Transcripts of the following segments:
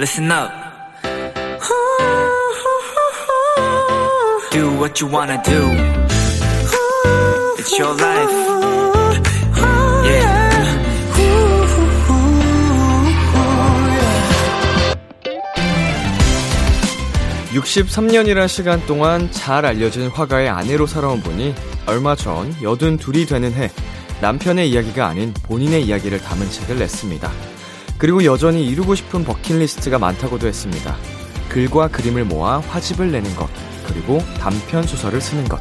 listen up. Do what you wanna do. It's your life. Yeah. 63년이란 시간 동안 잘 알려진 화가의 아내로 살아온 분이 얼마 전 여든 둘이 되는 해 남편의 이야기가 아닌 본인의 이야기를 담은 책을 냈습니다. 그리고 여전히 이루고 싶은 버킷리스트가 많다고도 했습니다. 글과 그림을 모아 화집을 내는 것, 그리고 단편 소설을 쓰는 것.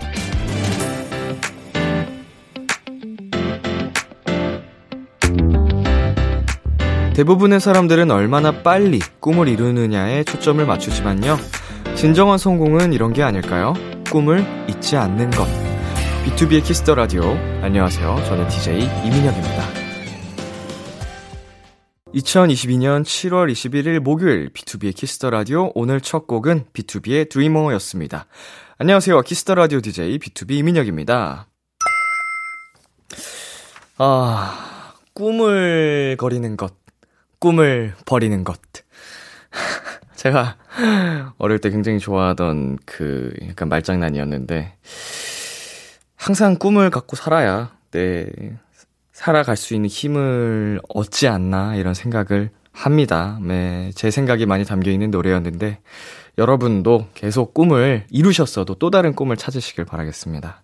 대부분의 사람들은 얼마나 빨리 꿈을 이루느냐에 초점을 맞추지만요. 진정한 성공은 이런 게 아닐까요? 꿈을 잊지 않는 것. BTOB의 키스 더 라디오. 안녕하세요. 저는 DJ 이민혁입니다. 2022년 7월 21일 목요일 BTOB의 키스 더 라디오 오늘 첫 곡은 B2B의 드리머였습니다. 안녕하세요. 키스 더 라디오 DJ BTOB 이민혁입니다. 아, 꿈을 그리는 것, 꿈을 버리는 것. 제가 어릴 때 굉장히 좋아하던 그 약간 말장난이었는데 항상 꿈을 갖고 살아야 내 살아갈 수 있는 힘을 얻지 않나 이런 생각을 합니다. 네, 제 생각이 많이 담겨 있는 노래였는데 여러분도 계속 꿈을 이루셨어도 또 다른 꿈을 찾으시길 바라겠습니다.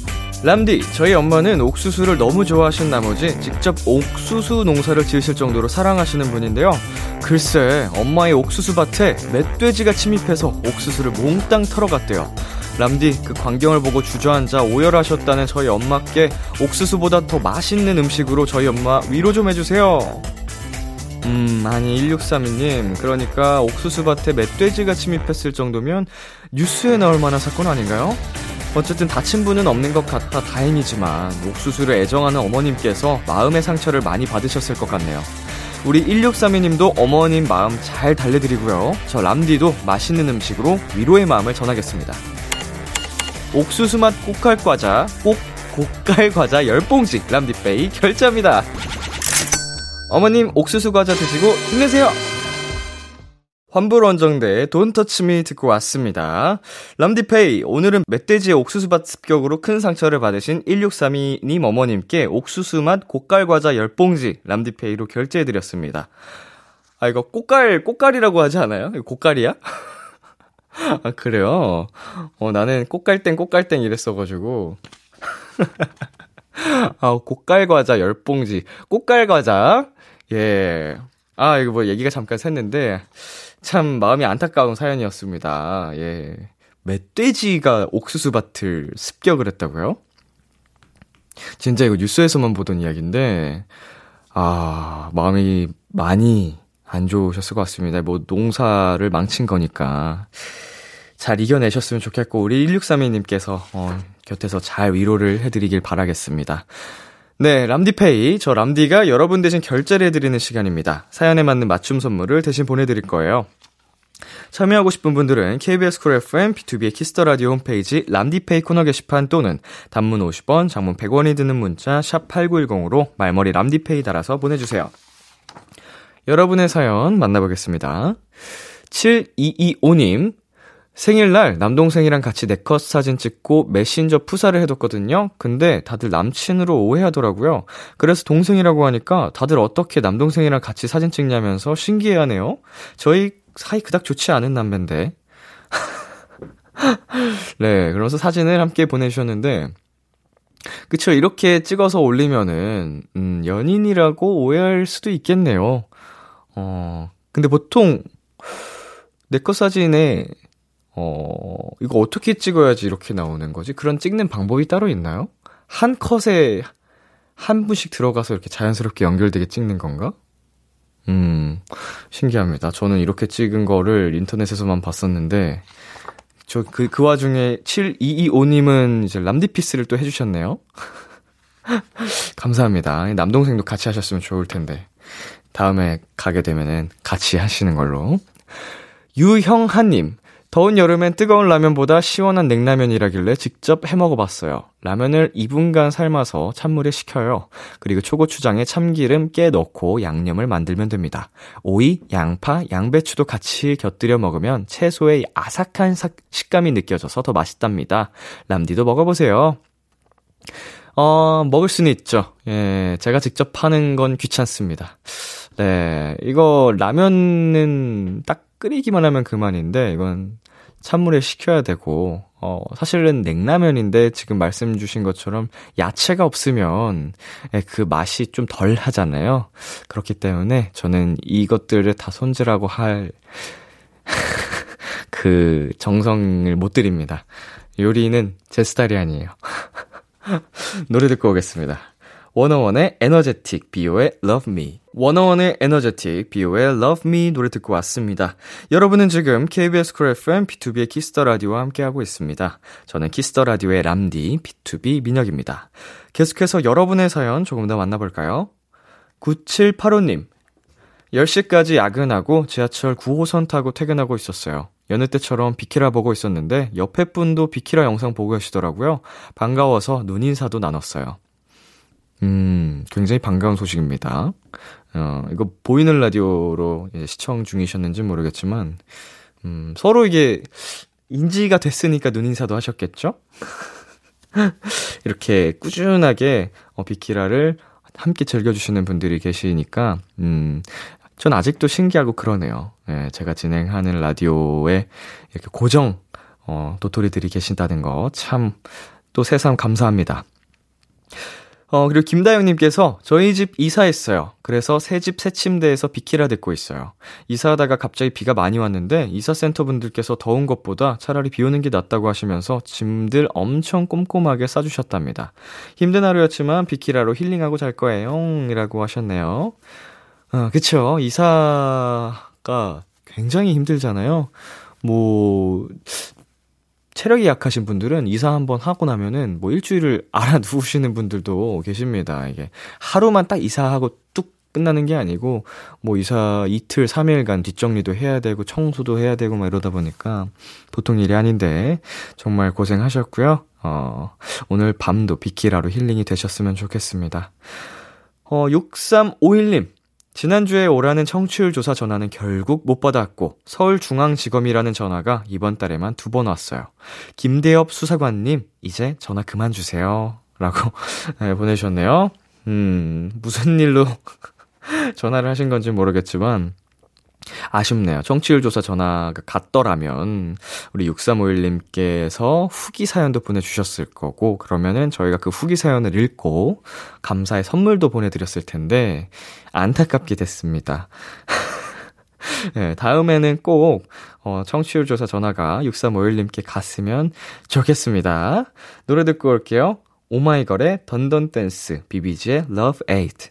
람디, 저희 엄마는 옥수수를 너무 좋아하신 나머지 직접 옥수수 농사를 지으실 정도로 사랑하시는 분인데요. 글쎄, 엄마의 옥수수 밭에 멧돼지가 침입해서 옥수수를 몽땅 털어갔대요. 람디, 그 광경을 보고 주저앉아 오열하셨다는 저희 엄마께 옥수수보다 더 맛있는 음식으로 저희 엄마 위로 좀 해주세요. 음, 아니, 1632님. 그러니까 옥수수 밭에 멧돼지가 침입했을 정도면 뉴스에 나올 만한 사건 아닌가요? 어쨌든 다친 분은 없는 것 같아 다행이지만 옥수수를 애정하는 어머님께서 마음의 상처를 많이 받으셨을 것 같네요. 우리 1632님도 어머님 마음 잘 달래드리고요. 저 람디도 맛있는 음식으로 위로의 마음을 전하겠습니다. 옥수수 맛 꽃갈 과자, 꼭 고깔 과자 10봉지 람디페이 결제합니다. 어머님 옥수수 과자 드시고 힘내세요. 환불원정대의 Touch Me 듣고 왔습니다. 람디페이, 오늘은 멧돼지의 옥수수밭 습격으로 큰 상처를 받으신 1632님 어머님께 옥수수 맛 고깔과자 10봉지 람디페이로 결제해드렸습니다. 아, 이거 꽃갈, 꽃갈이라고 하지 않아요? 이거 고깔이야? 아, 그래요? 어, 나는 꽃갈땡, 꽃갈땡 이랬어가지고. 아, 고깔과자 10봉지. 꽃갈과자. 예. 아, 이거 뭐 얘기가 잠깐 샜는데, 참 마음이 안타까운 사연이었습니다. 예. 멧돼지가 옥수수밭을 습격을 했다고요? 진짜 이거 뉴스에서만 보던 이야기인데, 아, 마음이 많이 안 좋으셨을 것 같습니다. 뭐 농사를 망친 거니까. 잘 이겨내셨으면 좋겠고, 우리 1632님께서, 어, 곁에서 잘 위로를 해드리길 바라겠습니다. 네, 람디페이. 저 람디가 여러분 대신 결제를 해드리는 시간입니다. 사연에 맞는 맞춤 선물을 대신 보내드릴 거예요. 참여하고 싶은 분들은 KBS 쿨 FM, BTOB의 키스 더 라디오 홈페이지 람디페이 코너 게시판 또는 단문 50원, 장문 100원이 드는 문자 샵 8910으로 말머리 람디페이 달아서 보내주세요. 여러분의 사연 만나보겠습니다. 7225님, 생일날 남동생이랑 같이 네컷 사진 찍고 메신저 푸사를 해뒀거든요. 근데 다들 남친으로 오해하더라고요. 그래서 동생이라고 하니까 다들 어떻게 남동생이랑 같이 사진 찍냐면서 신기해하네요. 저희 사이 그닥 좋지 않은 남매인데. 네, 그러면서 사진을 함께 보내주셨는데, 그쵸, 이렇게 찍어서 올리면은, 음, 연인이라고 오해할 수도 있겠네요. 어, 근데 보통, 내거 사진에 어, 이거 어떻게 찍어야지 이렇게 나오는 거지? 그런 찍는 방법이 따로 있나요? 한 컷에 한 분씩 들어가서 이렇게 자연스럽게 연결되게 찍는 건가? 음, 신기합니다. 저는 이렇게 찍은 거를 인터넷에서만 봤었는데, 저, 그, 그 와중에 7225님은 이제 람디피스를 또 해주셨네요. 감사합니다. 남동생도 같이 하셨으면 좋을 텐데. 다음에 가게 되면은 같이 하시는 걸로. 유형하님, 더운 여름엔 뜨거운 라면보다 시원한 냉라면이라길래 직접 해 먹어봤어요. 라면을 2분간 삶아서 찬물에 식혀요. 그리고 초고추장에 참기름, 깨 넣고 양념을 만들면 됩니다. 오이, 양파, 양배추도 같이 곁들여 먹으면 채소의 아삭한 사, 식감이 느껴져서 더 맛있답니다. 람디도 먹어보세요. 어, 먹을 수는 있죠. 예, 제가 직접 하는 건 귀찮습니다. 네, 이거 라면은 딱 끓이기만 하면 그만인데 이건 찬물에 식혀야 되고 어 사실은 냉라면인데 지금 말씀 주신 것처럼 야채가 없으면 예, 그 맛이 좀 덜 하잖아요. 그렇기 때문에 저는 이것들을 다 손질하고 할 그 정성을 못 드립니다. 요리는 제 스타일이 아니에요. 노래 듣고 오겠습니다. 워너원의 Energetic, 비오의 Love Me. 워너원의 Energetic, 비오의 Love Me 노래 듣고 왔습니다. 여러분은 지금 KBS 쿨 FM, B2B의 키스터 라디오와 함께하고 있습니다. 저는 키스 더 라디오의 람디, BTOB 민혁입니다. 계속해서 여러분의 사연 조금 더 만나볼까요? 9785님. 10시까지 야근하고 지하철 9호선 타고 퇴근하고 있었어요. 여느 때처럼 비키라 보고 있었는데 옆에 분도 비키라 영상 보고 계시더라고요. 반가워서 눈인사도 나눴어요. 음, 굉장히 반가운 소식입니다. 어, 이거 보이는 라디오로 시청 중이셨는지 모르겠지만, 음, 서로 이게 인지가 됐으니까 눈인사도 하셨겠죠? 이렇게 꾸준하게 어, 비키라를 함께 즐겨주시는 분들이 계시니까, 음, 전 아직도 신기하고 그러네요. 예, 제가 진행하는 라디오에 이렇게 고정, 어, 도토리들이 계신다는 거 참 또 새삼 감사합니다. 어, 그리고 김다영님께서 저희 집 이사했어요. 그래서 새 집 새 침대에서 비키라 듣고 있어요. 이사하다가 갑자기 비가 많이 왔는데 이사센터 분들께서 더운 것보다 차라리 비 오는 게 낫다고 하시면서 짐들 엄청 꼼꼼하게 싸주셨답니다. 힘든 하루였지만 비키라로 힐링하고 잘 거예요. 이라고 하셨네요. 어, 그쵸. 이사가 굉장히 힘들잖아요. 뭐, 체력이 약하신 분들은 이사 한번 하고 나면은 뭐 일주일을 알아 누우시는 분들도 계십니다. 이게 하루만 딱 이사하고 뚝 끝나는 게 아니고 뭐 이사 이틀, 3일간 뒷정리도 해야 되고 청소도 해야 되고 막 이러다 보니까 보통 일이 아닌데 정말 고생하셨고요. 어, 오늘 밤도 비키라로 힐링이 되셨으면 좋겠습니다. 어, 6351님. 지난주에 오라는 청취율 조사 전화는 결국 못 받았고 서울중앙지검이라는 전화가 이번 달에만 두 번 왔어요. 김대엽 수사관님 이제 전화 그만 주세요. 라고 네, 보내셨네요. 음, 무슨 일로 전화를 하신 건지 모르겠지만 아쉽네요. 정치율 조사 전화가 갔더라면 우리 6351님께서 후기 사연도 보내주셨을 거고 그러면은 저희가 그 후기 사연을 읽고 감사의 선물도 보내드렸을 텐데 안타깝게 됐습니다. 네, 다음에는 꼭 어, 청취율 조사 전화가 6351님께 갔으면 좋겠습니다. 노래 듣고 올게요. 오마이걸의 던던 댄스, 비비지의 Love 8.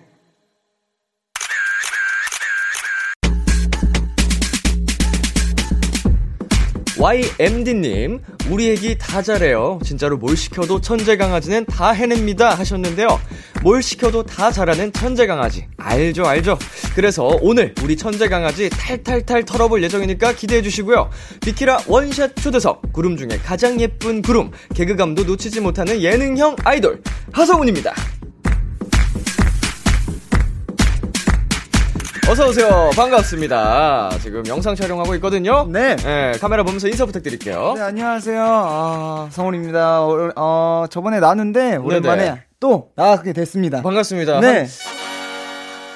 YMD님, 우리 애기 다 잘해요. 진짜로 뭘 시켜도 천재 강아지는 다 해냅니다. 하셨는데요. 뭘 시켜도 다 잘하는 천재 강아지. 알죠, 알죠. 그래서 오늘 우리 천재 강아지 탈탈탈 털어볼 예정이니까 기대해 주시고요. 비키라 원샷 초대석, 구름 중에 가장 예쁜 구름, 개그감도 놓치지 못하는 예능형 아이돌, 하성운입니다. 어서오세요. 반갑습니다. 지금 영상 촬영하고 있거든요. 네. 네, 카메라 보면서 인사 부탁드릴게요. 네, 안녕하세요. 아, 성훈입니다. 어, 어, 저번에 나왔는데, 오랜만에 네네. 또 나가게 됐습니다. 반갑습니다. 네.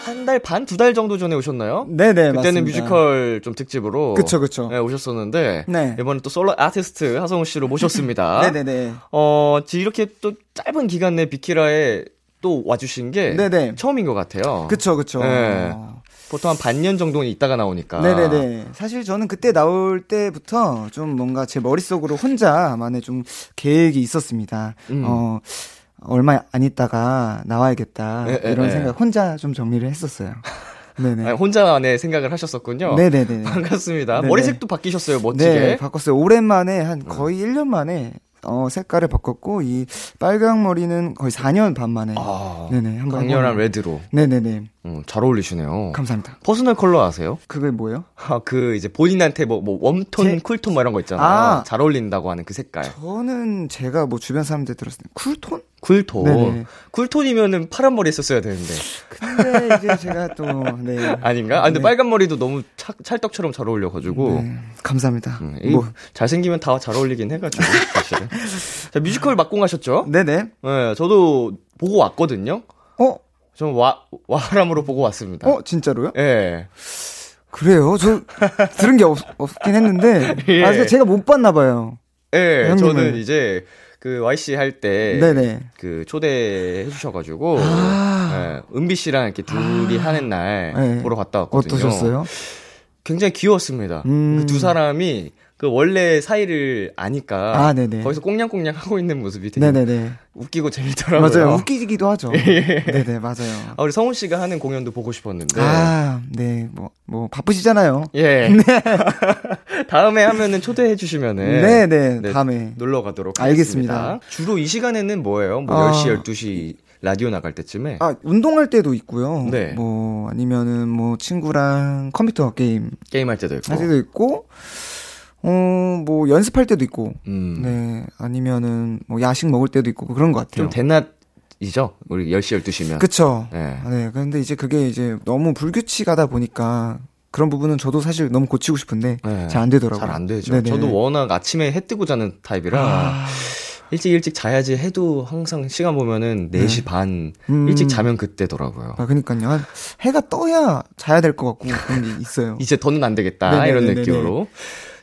한달 반, 두 달 정도 전에 오셨나요? 네네, 그때는 맞습니다. 뮤지컬 좀 특집으로. 그쵸, 그쵸. 네, 오셨었는데. 네. 이번에 또 솔로 아티스트 하성우 씨를 모셨습니다. 네네네. 어, 지- 이렇게 또 짧은 기간 내 비키라에 또 와주신 게. 네네. 처음인 것 같아요. 그쵸, 그쵸. 네. 어, 보통 한 반년 정도는 있다가 나오니까. 네네네. 사실 저는 그때 나올 때부터 좀 뭔가 제 머릿속으로 혼자만의 좀 계획이 있었습니다. 음. 어, 얼마 안 있다가 나와야겠다. 에, 에, 이런 에. 생각 혼자 좀 정리를 했었어요. 네네. 아니, 혼자만의 생각을 하셨었군요. 네네네. 반갑습니다. 네네. 머리색도 바뀌셨어요, 멋지게. 네, 바꿨어요. 오랜만에 한 거의 1년 만에 어, 색깔을 바꿨고 이 빨강 머리는 거의 4년 반 만에. 아, 네네, 한번 강렬한 red로. 네네네. 음, 잘 어울리시네요. 감사합니다. personal color 아세요? 그게 뭐예요? 아, 그 이제 본인한테 뭐, 뭐 warm tone, 제- cool tone 뭐 이런 거 있잖아요. 아. 잘 어울린다고 하는 그 색깔. 저는 제가 뭐 주변 사람들 들었을 때 cool tone? cool tone. 네네. cool tone이면은 파란 머리 했었어야 되는데. 근데 이제 제가 또 네. 아닌가? 아, 근데 네. 빨간 머리도 너무 찰, 찰떡처럼 잘 어울려 가지고. 네, 감사합니다. 음, 이뭐 잘생기면 다 잘 어울리긴 해 가지고, 사실은. 자, 뮤지컬 막공하셨죠? 네 네. 네, 저도 보고 왔거든요. 어? 좀 와, 와람으로 보고 왔습니다. 어 진짜로요? 예. 그래요. 저 들은 게 없, 없긴 했는데 예. 아 제가- 못 봤나 봐요. 예, 형님은? 저는 이제 그 YC 할 때. 그 초대해 주셔가지고 아. 예, 은비 씨랑 이렇게 둘이 하는 날 네. 보러 갔다 왔거든요. 어떠셨어요? 굉장히 귀여웠습니다. 음. 그두 사람이 그 원래 사이를 아니까 아, 네네. 거기서 꽁냥꽁냥 하고 있는 모습이 되게 네네네. 웃기고 재밌더라고요. 맞아요. 웃기기도 하죠. 네네 맞아요. 아, 우리 성훈 씨가 하는 공연도 보고 싶었는데. 아, 네, 뭐, 뭐, 바쁘시잖아요. 예. 다음에 하면은 초대해 주시면은 네, 네, 네, 다음에. 놀러 가도록 알겠습니다. 하겠습니다. 주로 이 시간에는 뭐예요? 뭐 아. 10시, 12시 라디오 나갈 때쯤에 아, 운동할 때도 있고요. 네. 뭐, 아니면은 뭐, 친구랑 컴퓨터 게임 게임 할 때도 있고. 할 때도 있고, 어, 뭐, 연습할 때도 있고, 음. 네, 아니면은 뭐, 야식 먹을 때도 있고, 그런 것 같아요. 좀 대낮이죠? 우리 10시, 12시면. 그쵸. 네. 아, 네, 근데 이제 그게 이제 너무 불규칙하다 보니까, 그런 부분은 저도 사실 너무 고치고 싶은데, 네. 잘안 되더라고요. 잘 안 되죠. 네네. 저도 워낙 아침에 해 뜨고 자는 타입이라 아, 일찍 일찍 자야지 해도 항상 시간 보면은 4시 반 음. 일찍 자면 그때더라고요. 아, 그니까요. 한 해가 떠야 자야 될 것 같고, 그런 게 있어요. 이제 더는 안 되겠다 네네네네네. 이런 느낌으로.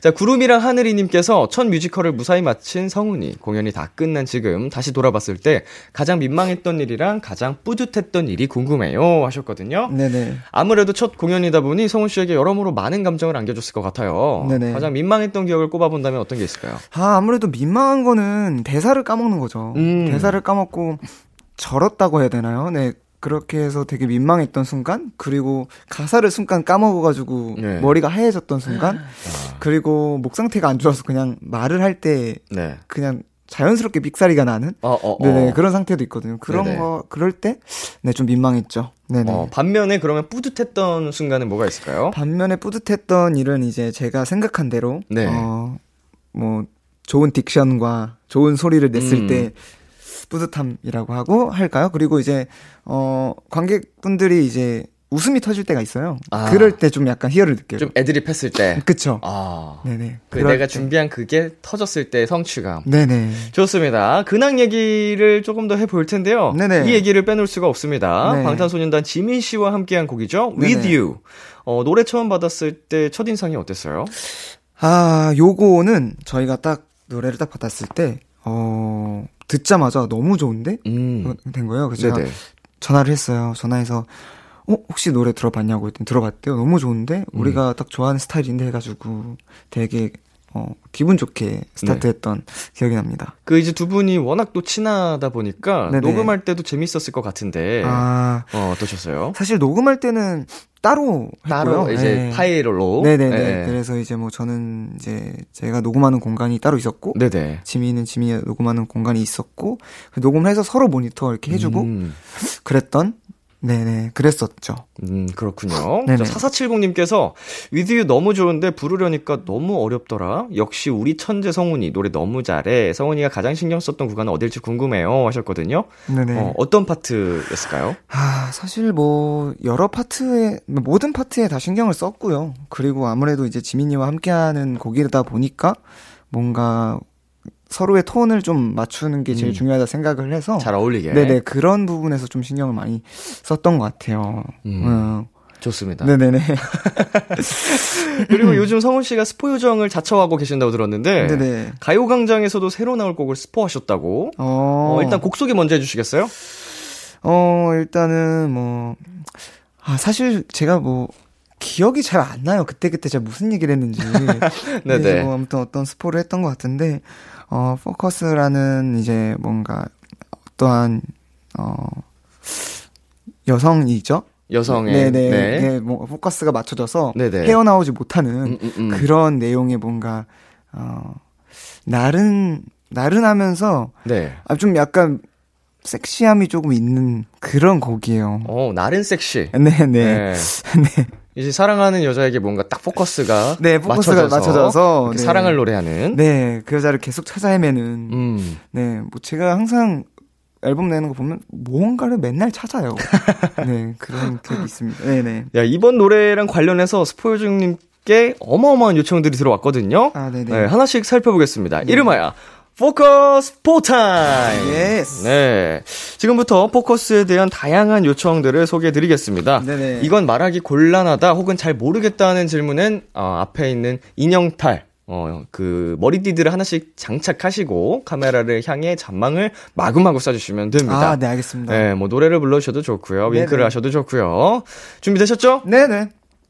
자 구름이랑 하늘이님께서 첫 뮤지컬을 무사히 마친 성훈이 공연이 다 끝난 지금 다시 돌아봤을 때 가장 민망했던 일이랑 가장 뿌듯했던 일이 궁금해요 하셨거든요. 네네. 아무래도 첫 공연이다 보니 성훈 씨에게 여러모로 많은 감정을 안겨줬을 것 같아요. 네네. 가장 민망했던 기억을 꼽아본다면 어떤 게 있을까요? 아, 아무래도 민망한 거는 대사를 까먹는 거죠. 음. 대사를 까먹고 절었다고 해야 되나요? 네. 그렇게 해서 되게 민망했던 순간, 그리고 가사를 순간 까먹어가지고 네. 머리가 하얘졌던 순간, 그리고 목 상태가 안 좋아서 그냥 말을 할때 네. 그냥 자연스럽게 삑사리가 나는? 어, 어, 어. 네네, 그런 상태도 있거든요. 그런 네네. 거, 그럴 때, 네, 좀 민망했죠. 네네. 어, 반면에 그러면 뿌듯했던 순간은 뭐가 있을까요? 반면에 뿌듯했던 일은 이제 제가 생각한 대로 네. 어, 뭐 좋은 딕션과 좋은 소리를 냈을 음. 때 뿌듯함이라고 하고 할까요? 그리고 이제 어 관객분들이 이제 웃음이 터질 때가 있어요. 아. 그럴 때 좀 약간 희열을 느껴요. 좀 애드립 했을 때. 그쵸? 아. 네네. 그 내가 때. 준비한 그게 터졌을 때 성취감. 네네. 좋습니다. 근황 얘기를 조금 더 해볼 텐데요. 네네. 이 얘기를 빼놓을 수가 없습니다. 네. 방탄소년단 지민 씨와 함께한 곡이죠. 네네. With You. 어, 노래 처음 받았을 때 첫인상이 어땠어요? 아 요거는 저희가 딱 노래를 딱 받았을 때 어, 듣자마자 너무 좋은데? 음. 된 거예요. 그래서 제가 네네. 전화를 했어요. 전화해서 어 혹시 노래 들어봤냐고 했더니 들어봤대요. 너무 좋은데 음. 우리가 딱 좋아하는 스타일인데 해가지고 되게 어, 기분 좋게 스타트했던 기억이 납니다. 그 이제 두 분이 워낙 또 친하다 보니까 네네. 녹음할 때도 재밌었을 것 같은데 아, 어, 어떠셨어요? 사실 녹음할 때는 따로 따로 했고요. 이제 네. 파일로 네네네. 네. 그래서 이제 뭐 저는 이제 제가 녹음하는 공간이 따로 있었고 네네. 지민은 지민이 녹음하는 공간이 있었고 그 녹음을 해서 서로 모니터 이렇게 해주고 음, 그랬던 네네 그랬었죠. 음, 그렇군요. 네네. 4470님께서 With You 너무 좋은데 부르려니까 너무 어렵더라. 역시 우리 천재 성훈이 노래 너무 잘해. 성훈이가 가장 신경 썼던 구간은 어딜지 궁금해요 하셨거든요. 네네. 어, 어떤 파트였을까요? 아, 사실 뭐, 여러 파트에, 모든 파트에 다 신경을 썼고요. 그리고 아무래도 이제 지민이와 함께하는 곡이다 보니까 뭔가 서로의 톤을 좀 맞추는 게 제일 음. 중요하다 생각을 해서. 잘 어울리게. 네네, 그런 부분에서 좀 신경을 많이 썼던 것 같아요. 음. 음. 좋습니다. 네네네. 그리고 요즘 성훈 씨가 스포 요정을 자처하고 계신다고 들었는데 네네. 가요광장에서도 새로 나올 곡을 스포하셨다고. 어, 어, 일단 곡 소개 먼저 해주시겠어요? 어, 일단은 뭐, 아, 사실 제가 뭐, 기억이 잘 안 나요. 그때그때 제가 무슨 얘기를 했는지. 네네. 뭐 아무튼 어떤 스포를 했던 것 같은데, 어, 포커스라는 이제 뭔가 어떠한, 어, 여성이죠? 여성의 네네. 네. 이게 뭐 포커스가 맞춰져서 네네. 헤어나오지 못하는 음, 음, 음. 그런 내용의 뭔가, 어, 나른, 나른하면서 네. 아, 좀 약간 섹시함이 조금 있는 그런 곡이에요. 어, 나른 섹시. 네네. 네. 네. 네. 이제 사랑하는 여자에게 뭔가 딱 포커스가 네, 포커스가 맞춰져서, 맞춰져서, 네. 사랑을 노래하는. 네, 그 여자를 계속 찾아 헤매는. 음. 네, 뭐 제가 항상 앨범 내는 거 보면 무언가를 맨날 찾아요. 네, 그런 기억이 있습니다. 네네. 야, 이번 노래랑 관련해서 스포요정님께 어마어마한 요청들이 들어왔거든요. 아, 네네. 네, 하나씩 살펴보겠습니다. 이름하여 포커스 포타임. Yes. 네. 지금부터 포커스에 대한 다양한 요청들을 소개해 드리겠습니다. 네네. 이건 말하기 곤란하다 혹은 잘 모르겠다는 질문은 어, 앞에 있는 인형탈 어, 그, 머리띠들을 하나씩 장착하시고, 카메라를 향해 잔망을 마구마구 쏴주시면 됩니다. 아, 네, 알겠습니다. 네, 뭐, 노래를 불러주셔도 좋고요. 윙크를. 하셔도 좋고요. 준비되셨죠? 네네.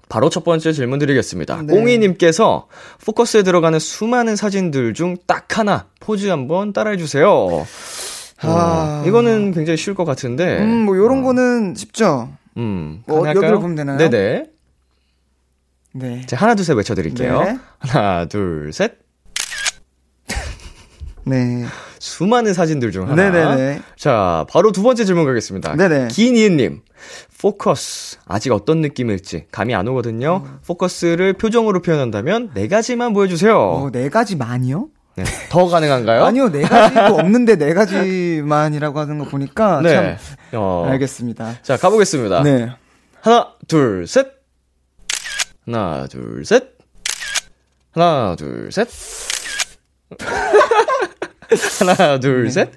바로 첫 번째 질문 드리겠습니다. 네. 꽁이님께서 포커스에 들어가는 수많은 사진들 중 딱 하나 포즈 한번 따라해 주세요. 아. 어, 이거는 굉장히 쉬울 것 같은데. 음, 뭐, 요런 거는 쉽죠. 음, 뭐? 여기로 보면 되나요? 네네. 네. 자, 하나, 둘, 셋 외쳐드릴게요. 네. 하나, 둘, 셋. 네. 수많은 사진들 중 하나. 네네네. 자, 바로 두 번째 질문 가겠습니다. 네네. 기니은님, 포커스. 아직 어떤 느낌일지 감이 안 오거든요. 음. 포커스를 표정으로 표현한다면 네 가지만 보여주세요. 어, 네 가지만이요? 네. 더 가능한가요? 아니요, 네 가지도 없는데 네 가지만이라고 하는 거 보니까 네. 참 어. 알겠습니다. 자, 가보겠습니다. 네. 하나, 둘, 셋. 하나, 둘, 셋. 하나, 둘, 셋. 하나, 둘, 셋.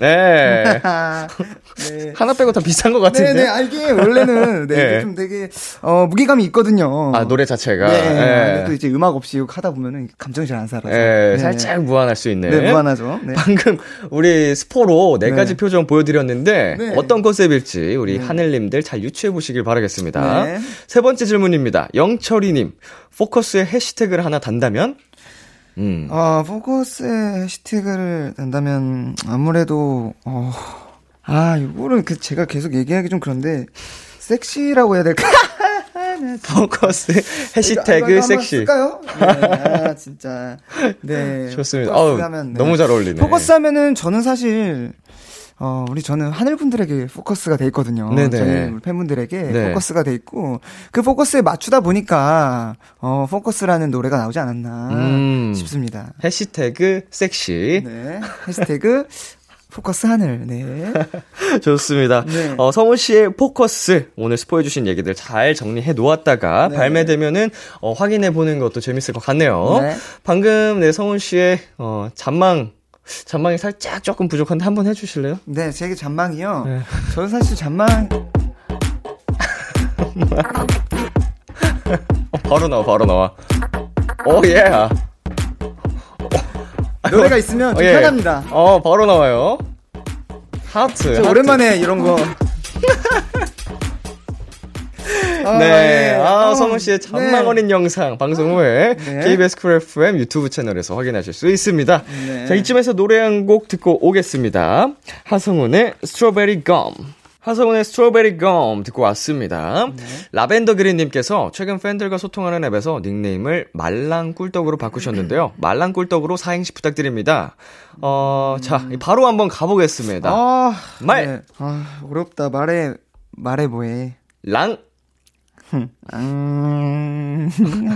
네. 아, 네. 하나 빼고 다 비슷한 것 같은데. 네네, 아, 이게 원래는 네, 네. 좀 되게 어 무게감이 있거든요. 아, 노래 자체가. 네. 예. 근데 또 이제 음악 없이 하다 보면은 감정이 잘 안 살아서. 예, 네. 살짝 무한할 수 있는. 네, 무한하죠. 네. 방금 우리 스포로 네 네. 가지 표정 보여드렸는데 네. 어떤 컨셉일지 우리 하늘님들 잘 유추해 보시길 바라겠습니다. 네. 세 번째 질문입니다. 영철이님 포커스에 해시태그를 하나 단다면? 음. 어, 포커스에 해시태그를 단다면 아무래도 어, 아, 이거는 그 제가 계속 얘기하기 좀 그런데 섹시라고 해야 될까? 포커스 해시태그 섹시. 쓸까요? 네, 아, 진짜. 네. 좋습니다. 포커스 하면, 네. 너무 잘 어울리네. 포커스 하면은 저는 사실 어, 우리 저는 하늘 분들에게 포커스가 돼 있거든요. 네네. 저희 팬분들에게 네. 포커스가 돼 있고 그 포커스에 맞추다 보니까 어, 포커스라는 노래가 나오지 않았나 음. 싶습니다. 해시태그 섹시. 네. 해시태그 포커스 하늘. 네. 좋습니다. 네. 어, 성훈 씨의 포커스 오늘 스포해 주신 얘기들 잘 정리해 놓았다가 네. 발매되면은 어, 확인해 보는 것도 재밌을 것 같네요. 네. 방금 네 성훈 씨의 어, 잔망 잔망이 살짝 조금 부족한데 한번 해주실래요? 네, 제게 잔망이요. 네. 저는 사실 잔망 어, 바로 나와 바로 나와. 오 예. 노래가 있으면 좀 어, 예. 편합니다. 어 바로 나와요. 하트. 저 하트. 오랜만에 이런 거 네. 아, 어, 성운 씨의 네. 이런 영상 방송 후에 네. KBS 쿨 FM 유튜브 채널에서 확인하실 수 있습니다. 네. 자, 이쯤에서 노래 한 곡 듣고 오겠습니다. 하성운의 Strawberry Gum. 하성운의 Strawberry Gum 듣고 왔습니다. 네. 라벤더 그린님께서 최근 팬들과 소통하는 앱에서 닉네임을 말랑꿀떡으로 바꾸셨는데요. 말랑꿀떡으로 사행시 부탁드립니다. 어, 자, 바로 한번 가보겠습니다. 아, 말. 네. 아, 어렵다. 말해, 말해 뭐해. 랑 음,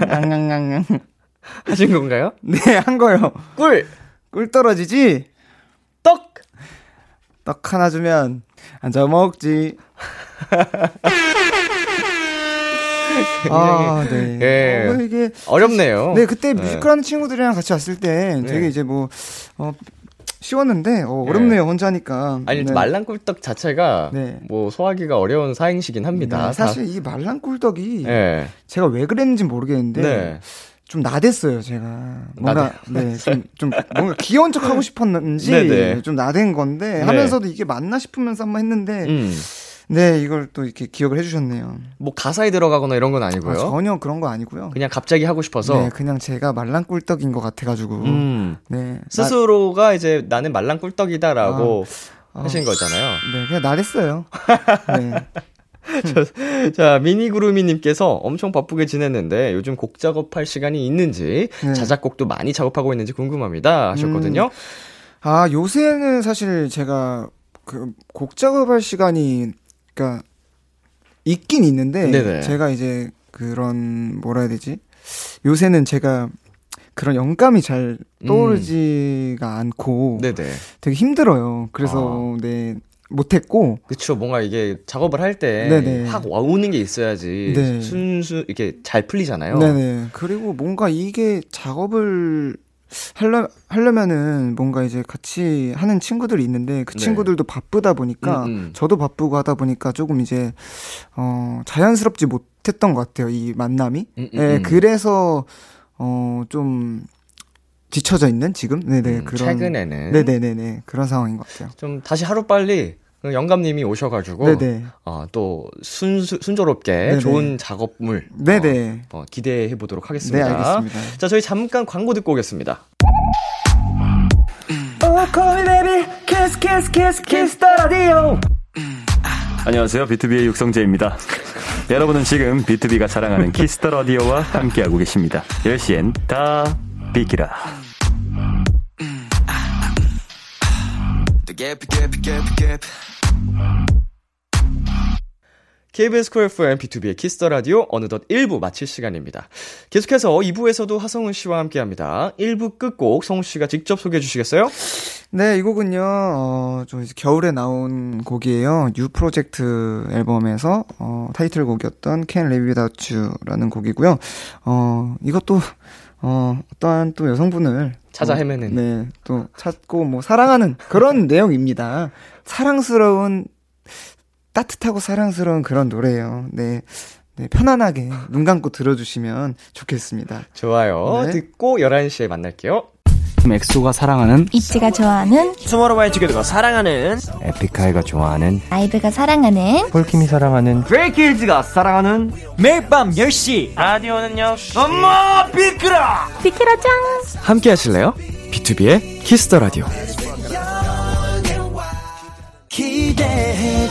앙앙앙앙. 하신 건가요? 네, 한 거요. 꿀, 꿀 떨어지지? 떡, 떡 하나 주면 앉아 먹지. 아, 네. 예. 어, 이게 어렵네요. 네, 그때 뮤지컬 하는 친구들이랑 같이 왔을 때 되게 네. 이제 뭐, 어, 쉬웠는데, 어, 어렵네요, 혼자 하니까. 아니 네. 말랑꿀떡 자체가 네. 뭐 소화기가 어려운 사행시긴 합니다. 네, 사실 이 말랑꿀떡이 다, 예. 제가 왜 그랬는지 모르겠는데, 네. 좀 나댔어요, 제가. 뭔가, 네, 좀, 좀, 뭔가 귀여운 척 하고 싶었는지, 네네. 좀 나댄 건데, 네. 하면서도 이게 맞나 싶으면서 한번 했는데, 음. 네, 이걸 또 이렇게 기억을 해주셨네요. 뭐 가사에 들어가거나 이런 건 아, 아니고요. 전혀 그런 거 아니고요. 그냥 갑자기 하고 싶어서 네, 그냥 제가 말랑꿀떡인 것 같아가지고, 음. 네. 스스로가 이제 나는 말랑꿀떡이다라고 아. 하신 거잖아요. 나, 네, 그냥 나댔어요. 네. 자, 미니구루미님께서 엄청 바쁘게 지냈는데 요즘 곡 작업할 시간이 있는지 네. 자작곡도 많이 작업하고 있는지 궁금합니다 하셨거든요. 아, 요새는 사실 제가 그 곡 작업할 시간이, 그니까, 있긴 있는데, 네네. 제가 이제 그런, 뭐라 해야 되지? 요새는 제가 그런 영감이 잘 떠오르지가 않고 네네. 되게 힘들어요. 그래서, 네, 못했고, 그쵸. 뭔가 이게 작업을 할 때. 확 와오는 게 있어야지 네. 순수 이렇게 잘 풀리잖아요. 네네. 그리고 뭔가 이게 작업을 하려, 하려면은 뭔가 이제 같이 하는 친구들이 있는데 그 네. 친구들도 바쁘다 보니까 음, 음. 저도 바쁘고 하다 보니까 조금 이제 어 자연스럽지 못했던 것 같아요. 이 만남이. 음, 음, 네, 음. 그래서 어좀 뒤쳐져 있는 지금 네네 음, 그런 최근에는 네네네네 그런 상황인 것 같아요. 좀 다시 하루 빨리 그 영감님이 오셔가지고 어, 또 순수, 순조롭게 네네. 좋은 작업물 네네 어, 어, 기대해 보도록 네 하겠습니다. 알겠습니다. 자, 저희 잠깐 광고 듣고 오겠습니다. 안녕하세요. 비투비의 육성재입니다. 여러분은 지금 비투비가 자랑하는 키스 더 라디오와 함께하고 계십니다. 10시엔 다 비키라. KBS 쿨 FM 비투비의 키스 더 라디오 어느덧 1부 마칠 시간입니다. 계속해서 2부에서도 하성운 씨와 함께 합니다. 1부 끝곡 성운 씨가 직접 소개해 주시겠어요? 네, 이 곡은요, 어, 좀 이제 겨울에 나온 곡이에요. New 프로젝트 앨범에서, 어, 타이틀곡이었던 Can't Live Without You라는 곡이고요. 어, 이것도, 어, 어떠한 또 여성분을. 찾아 어, 헤매는. 네, 또 찾고 뭐 사랑하는 그런 내용입니다. 사랑스러운, 따뜻하고 사랑스러운 그런 노래예요. 네. 네, 편안하게 눈 감고 들어주시면 좋겠습니다. 좋아요. 네. 듣고 11시에 만날게요. 엑소가 사랑하는 있지가 좋아하는 투모로우바이 투게더가 사랑하는 에픽하이가 좋아하는 아이브가 사랑하는 폴킴이 사랑하는 브레이키즈가 사랑하는 매일 밤 10시 라디오는요 엄마 비크라 비키라 짱 함께 하실래요? B2B의 키스터 라디오. 기대해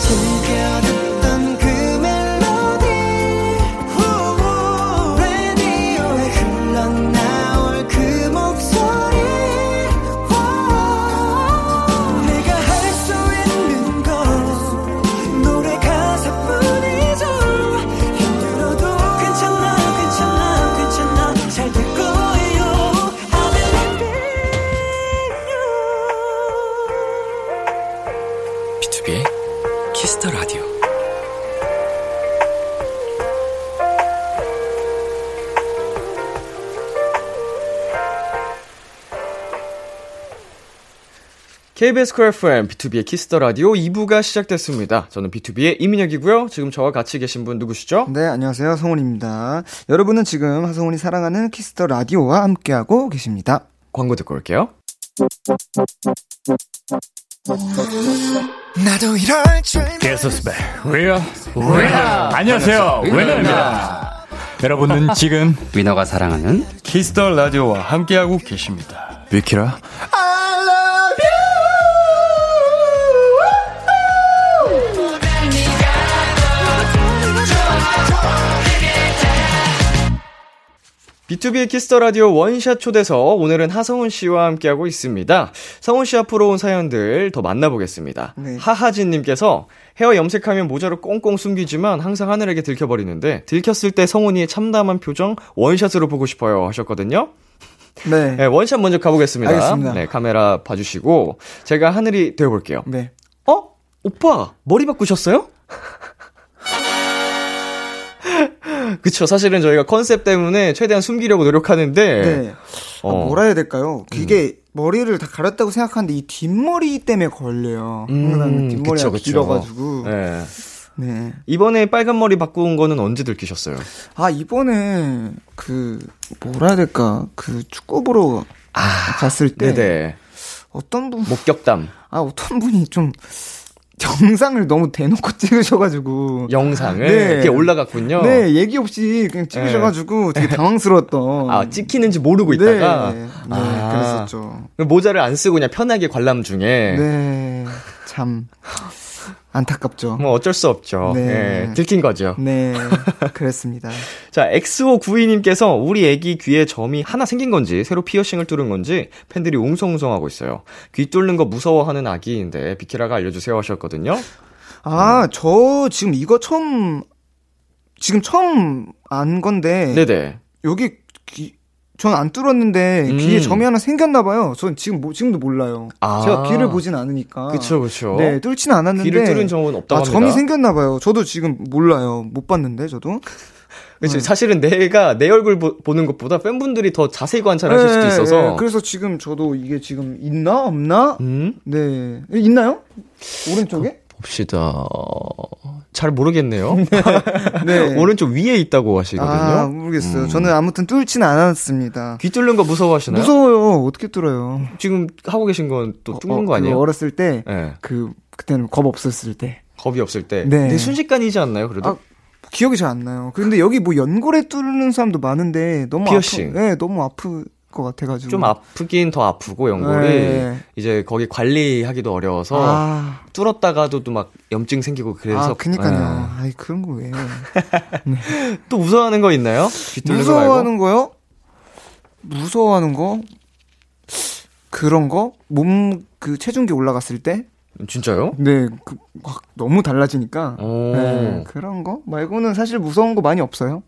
KBS 쿨 FM, 비투비의 키스 더 라디오 2부가 시작됐습니다. 저는 비투비의 이민혁이고요. 지금 저와 같이 계신 분 누구시죠? 네, 안녕하세요. 성운입니다. 여러분은 지금 하성운이 사랑하는 키스 더 라디오와 함께하고 계십니다. 광고 듣고 올게요. 나도 이럴 줄 게스트스백 위너 위너 안녕하세요 위너입니다 여러분은 지금 위너가 사랑하는 키스 더 라디오와 함께하고 계십니다. 비키라 비투비의 키스 더 라디오 원샷 초대석 오늘은 하성운 씨와 함께하고 있습니다. 성운 씨 앞으로 온 사연들 더 만나보겠습니다. 네. 하하진 님께서 헤어 염색하면 모자로 꽁꽁 숨기지만 항상 하늘에게 들켜버리는데 들켰을 때 성운이의 참담한 표정 원샷으로 보고 싶어요 하셨거든요. 네. 네, 원샷 먼저 가보겠습니다. 알겠습니다. 네, 카메라 봐주시고 제가 하늘이 되어볼게요. 네. 어? 오빠 머리 바꾸셨어요? 그쵸. 사실은 저희가 컨셉 때문에 최대한 숨기려고 노력하는데. 네. 아, 어. 뭐라 해야 될까요? 이게 머리를 다 갈았다고 생각하는데 이 뒷머리 때문에 걸려요. 항상 뒷머리가 음, 그쵸. 길어가지고. 네. 네. 이번에 빨간 머리 바꾼 거는 언제 들키셨어요? 아 이번에 그 뭐라 해야 될까? 그 축구 보러 갔을 때 아, 네네. 어떤 분, 목격담. 아 어떤 분이 좀 영상을 너무 대놓고 찍으셔가지고. 영상을 네. 이렇게 올라갔군요. 네, 얘기 없이 그냥 찍으셔가지고 되게 당황스러웠던. 아, 찍히는지 모르고 있다가. 네, 네 아. 그랬었죠. 모자를 안 쓰고 그냥 편하게 관람 중에. 네, 참 안타깝죠. 뭐 어쩔 수 없죠. 네. 네, 들킨 거죠. 네, 그랬습니다. 자, X592님께서 우리 애기 귀에 점이 하나 생긴 건지, 새로 피어싱을 뚫은 건지, 팬들이 웅성웅성하고 있어요. 귀 뚫는 거 무서워하는 아기인데, 비키라가 알려주세요 하셨거든요. 아, 저 지금 이거 처음 지금 처음 안 건데 네네. 여기 귀, 전 안 뚫었는데 음. 귀에 점이 하나 생겼나 봐요. 전 지금 뭐, 지금도 몰라요. 아. 제가 귀를 보진 않으니까. 그쵸, 그쵸. 네, 뚫지는 않았는데 귀를 뚫은 점은 없다고 아, 합니다. 점이 생겼나 봐요. 저도 지금 몰라요. 못 봤는데 저도. 그치. 사실은 내가 내 얼굴 보, 는 것보다 팬분들이 더 자세히 관찰하실 수도 네, 있어서. 네. 그래서 지금 저도 이게 지금 있나 없나? 음? 네. 있나요? 오른쪽에? 봅시다. 잘 모르겠네요. 네. 오른쪽 위에 있다고 하시거든요. 아, 모르겠어요. 음. 저는 아무튼 뚫지는 않았습니다. 귀 뚫는 거 무서워하시나요? 무서워요. 어떻게 뚫어요? 지금 하고 계신 건 또 뚫는 어, 거 아니에요? 그 어렸을 때, 네. 그, 그때는 겁 없었을 때. 겁이 없을 때. 네. 근데 순식간이지 않나요, 그래도? 아, 기억이 잘 안 나요. 근데 여기 뭐 연골에 뚫는 사람도 많은데, 너무 피어싱. 아프, 네, 너무 아플 것 같아가지고. 좀 아프긴 더 아프고 연골이 네. 이제 거기 관리하기도 어려워서 아, 뚫었다가도 또 막 염증 생기고 그래서 아, 그니까요. 네. 아이, 그런 거 왜요? 또 무서워하는 거 있나요? 무서워하는 거요? 무서워하는 거? 그런 거? 몸, 그, 체중계 올라갔을 때? 진짜요? 네, 그, 막, 너무 달라지니까. 오. 네, 그런 거 말고는 사실 무서운 거 많이 없어요.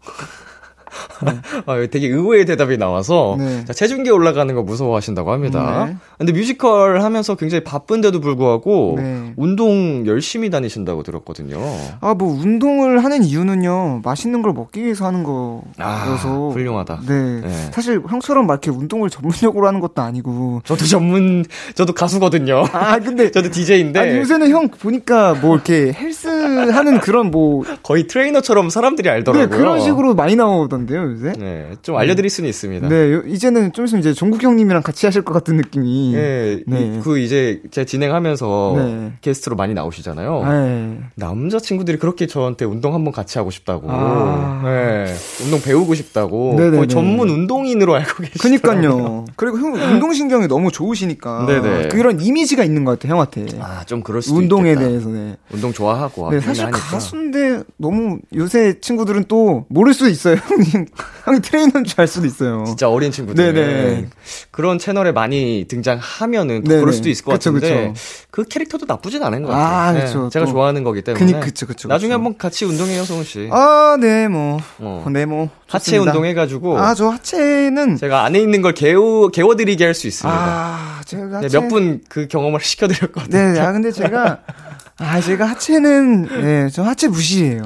아, 되게 의외의 대답이 나와서 네. 자, 체중계 올라가는 거 무서워하신다고 합니다. 네. 근데 뮤지컬 하면서 굉장히 바쁜데도 불구하고 네. 운동 열심히 다니신다고 들었거든요. 아, 뭐, 운동을 하는 이유는요, 맛있는 걸 먹기 위해서 하는 거여서. 아, 훌륭하다. 네. 네. 사실 형처럼 막 이렇게 운동을 전문적으로 하는 것도 아니고. 저도 전문 저도 가수거든요. 아, 근데. 저도 DJ인데 아니, 요새는 형 보니까 뭐 이렇게 헬스 하는 그런 뭐. 거의 트레이너처럼 사람들이 네, 알더라고요. 그런 식으로 많이 나오던 데요, 요새? 네, 좀 알려드릴 수는 있습니다. 네, 요- 이제는 좀 있으면 이제 종국 형님이랑 같이 하실 것 같은 느낌이. 네, 네. 이- 그 이제 제 진행하면서 네. 게스트로 많이 나오시잖아요. 네. 남자 친구들이 그렇게 저한테 운동 한번 같이 하고 싶다고, 아. 네, 운동 배우고 싶다고, 네네네. 거의 전문 운동인으로 알고 계시더라고요. 그니까요. 그리고 형 운동 신경이 너무 좋으시니까. 네네. 그런 이미지가 있는 것 같아요, 형한테. 아, 좀 그럴 수도 운동에 있겠다. 대해서, 네. 운동 좋아하고, 네, 사실 하니까. 가수인데 너무 요새 친구들은 또 모를 수도 있어요. 형님, 형이 트레이너인 줄 알 수도 있어요. 진짜 어린 친구들 네네. 그런 채널에 많이 등장하면은 또 네네. 그럴 수도 있을 것 그쵸, 같은데 그쵸. 그 캐릭터도 나쁘진 않은 것 아, 같아요. 그쵸. 제가 또. 좋아하는 거기 때문에. 그니- 그쵸, 그쵸, 나중에. 한번 같이 운동해요, 성훈 씨. 아, 네, 뭐. 어. 네, 뭐. 하체 좋습니다. 운동 해가지고 아, 저 하체는. 제가 안에 있는 걸 개워 개워드리게 할 수 있습니다. 아, 제가 네, 하체. 몇분 그 경험을 시켜드렸거든요. 네, 아, 근데 제가 아, 제가 하체는, 예, 저 하체 부실이에요.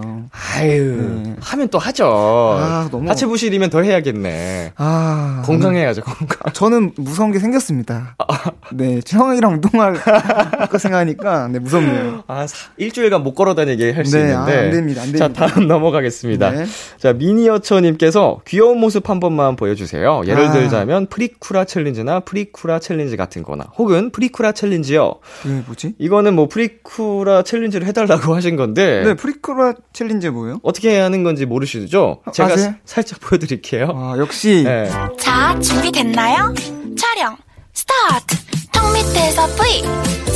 아유, 네. 하면 또 하죠. 아, 너무- 하체 부실이면 더 해야겠네. 아. 건강해야죠, 건강. 저는 무서운 게 생겼습니다. 네, 형이랑 운동할 거 생각하니까, 네, 무섭네요. 아, 사- 일주일간 못 걸어 다니게 할 수 네, 있는데. 아, 안 됩니다, 안 자, 됩니다. 다음 넘어가겠습니다. 네. 자, 미니어처님께서 귀여운 모습 한 번만 보여주세요. 예를 아. 들자면 프리쿠라 챌린지나 프리쿠라 챌린지 같은 거나, 혹은 프리쿠라 챌린지요. 그게 뭐지? 이거는 뭐 프리쿠라 챌린지를 해달라고 하신 건데. 네, 프리쿠라 챌린지 뭐예요? 어떻게 하는 건지 모르시죠? 제가 아세요? 사- 살짝 보여드릴게요. 아, 역시. 네. 자, 준비됐나요? 촬영, 스타트! 턱 밑에서 V!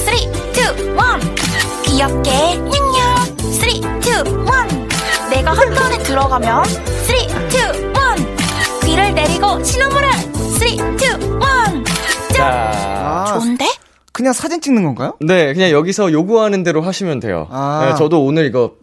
3, 2, 1! 귀엽게, 냥냥! 3, 2, 1! 내가 한 턴에 들어가면 3, 2, 1! 귀를 내리고 신호물을 그냥 사진 찍는 건가요? 네, 그냥 여기서 요구하는 대로 하시면 돼요. 아. 네, 저도 오늘 이거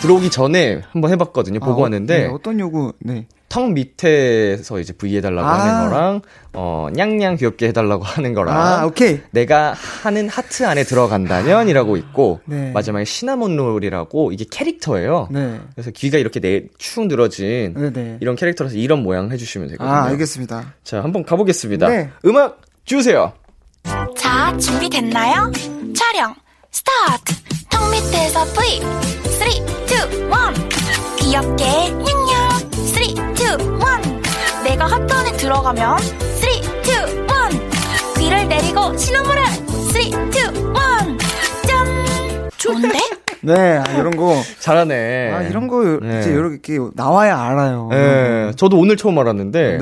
들어오기 전에 한번 해봤거든요. 보고 아, 왔는데. 네, 어떤 요구, 네. 턱 밑에서 이제 V 해달라고 아. 하는 거랑, 어, 냥냥 귀엽게 해달라고 하는 거랑, 아, 오케이. 내가 하는 하트 안에 들어간다면 이라고 있고, 네. 마지막에 시나몬 롤이라고 이게 캐릭터예요. 네. 그래서 귀가 이렇게 내, 축 늘어진 네네. 이런 캐릭터라서 이런 모양 해주시면 되거든요. 아, 알겠습니다. 자, 한번 가보겠습니다. 네. 음악 주세요. 자, 준비됐나요? 촬영, 스타트! 턱 밑에서 V! 3, 2, 1! 귀엽게, 냥냥! 3, 2, 1! 내가 핫턴에 들어가면 3, 2, 1! 귀를 내리고 신호물을 3, 2, 1! 짠! 좋은데? 네, 아, 이런 거. 잘하네. 아, 이런 거, 네. 이제 이렇게 나와야 알아요. 예, 저도 오늘 처음 알았는데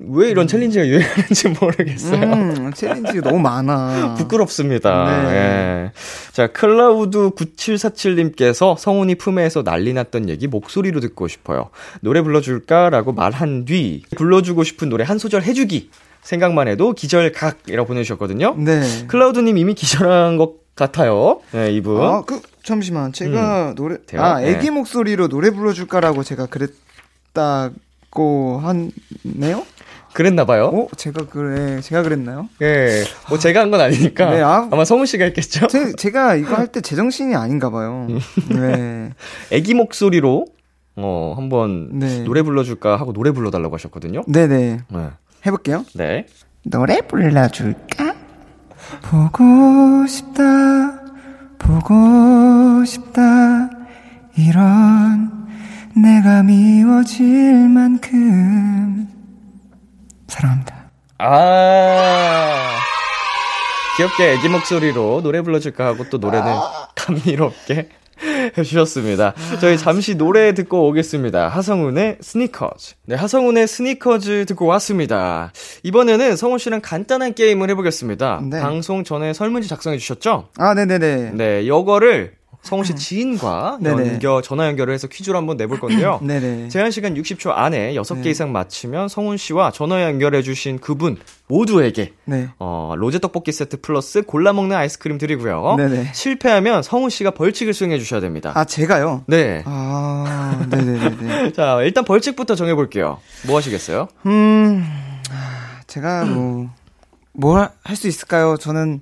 왜 이런 챌린지가 유행하는지 모르겠어요. 음, 챌린지 너무 많아. 부끄럽습니다. 네. 예. 자, 클라우드 9747님께서 성운이 품에서 난리 났던 애기 목소리로 듣고 싶어요. 노래 불러줄까라고 말한 뒤 불러주고 싶은 노래 한 소절 해주기. 생각만 해도 기절각이라고 보내주셨거든요. 네. 클라우드님 이미 기절한 것 같아요. 네, 이분. 아, 그, 잠시만. 제가 노래, 음. 돼요? 아, 네. 애기 목소리로 노래 불러줄까라고 제가 그랬다고 하네요? 그랬나 봐요. 어? 제가 그래, 제가 그랬나요? 예. 뭐 제가 한 건 아니니까. 네, 아. 아마 성훈 씨가 했겠죠? 제, 제가 이거 할 때 제정신이 아닌가 봐요. 음. 네. 애기 목소리로 어 한번 네. 노래 불러 줄까 하고 노래 불러 달라고 하셨거든요. 네네. 네. 해볼게요. 네. 노래 불러 줄까? 보고 싶다, 보고 싶다, 이런 내가 미워질 만큼 사랑합니다. 아 귀엽게 애기 목소리로 노래 불러줄까 하고 또 노래는 감미롭게 해주셨습니다. 저희 잠시 노래 듣고 오겠습니다. 하성운의 스니커즈. 네, 하성운의 스니커즈 듣고 왔습니다. 이번에는 성훈 씨랑 간단한 게임을 해보겠습니다. 네. 방송 전에 설문지 작성해 주셨죠? 아, 네네네. 네, 요거를 성훈 씨 지인과 네네. 연결, 전화 연결을 해서 퀴즈로 한번 내볼 건데요. 제한 시간 60초 안에 6개 네. 이상 맞히면 성훈 씨와 전화 연결해 주신 그분 모두에게 네. 어, 로제 떡볶이 세트 플러스 골라 먹는 아이스크림 드리고요. 네네. 실패하면 성훈 씨가 벌칙을 수행해 주셔야 됩니다. 아, 제가요? 네. 아, 네네네네. 자, 일단 벌칙부터 정해 볼게요. 뭐 하시겠어요? 음, 아, 제가 뭐, 뭘 할 수 있을까요? 저는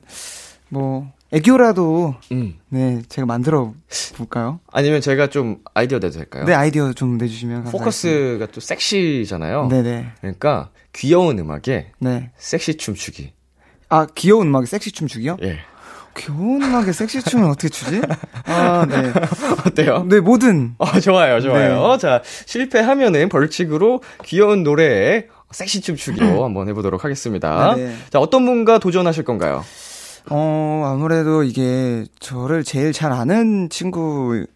뭐, 애교라도, 음. 네, 제가 만들어 볼까요? 아니면 제가 좀 아이디어 내도 될까요? 네, 아이디어 좀 내주시면. 포커스가 또 섹시잖아요. 네네. 그러니까 귀여운 음악에 네. 섹시 춤추기. 아, 귀여운 음악에 섹시 춤 추기요? 예. 귀여운 음악에 섹시 춤을 어떻게 추지? 아, 네. 어때요? 네, 뭐든. 어, 좋아요, 좋아요. 네. 자, 실패하면은 벌칙으로 귀여운 노래에 섹시 춤추기로 한번 해보도록 하겠습니다. 네, 네. 자, 어떤 분과 도전하실 건가요? 어, 아무래도 이게 저를 제일 잘 아는 친구여야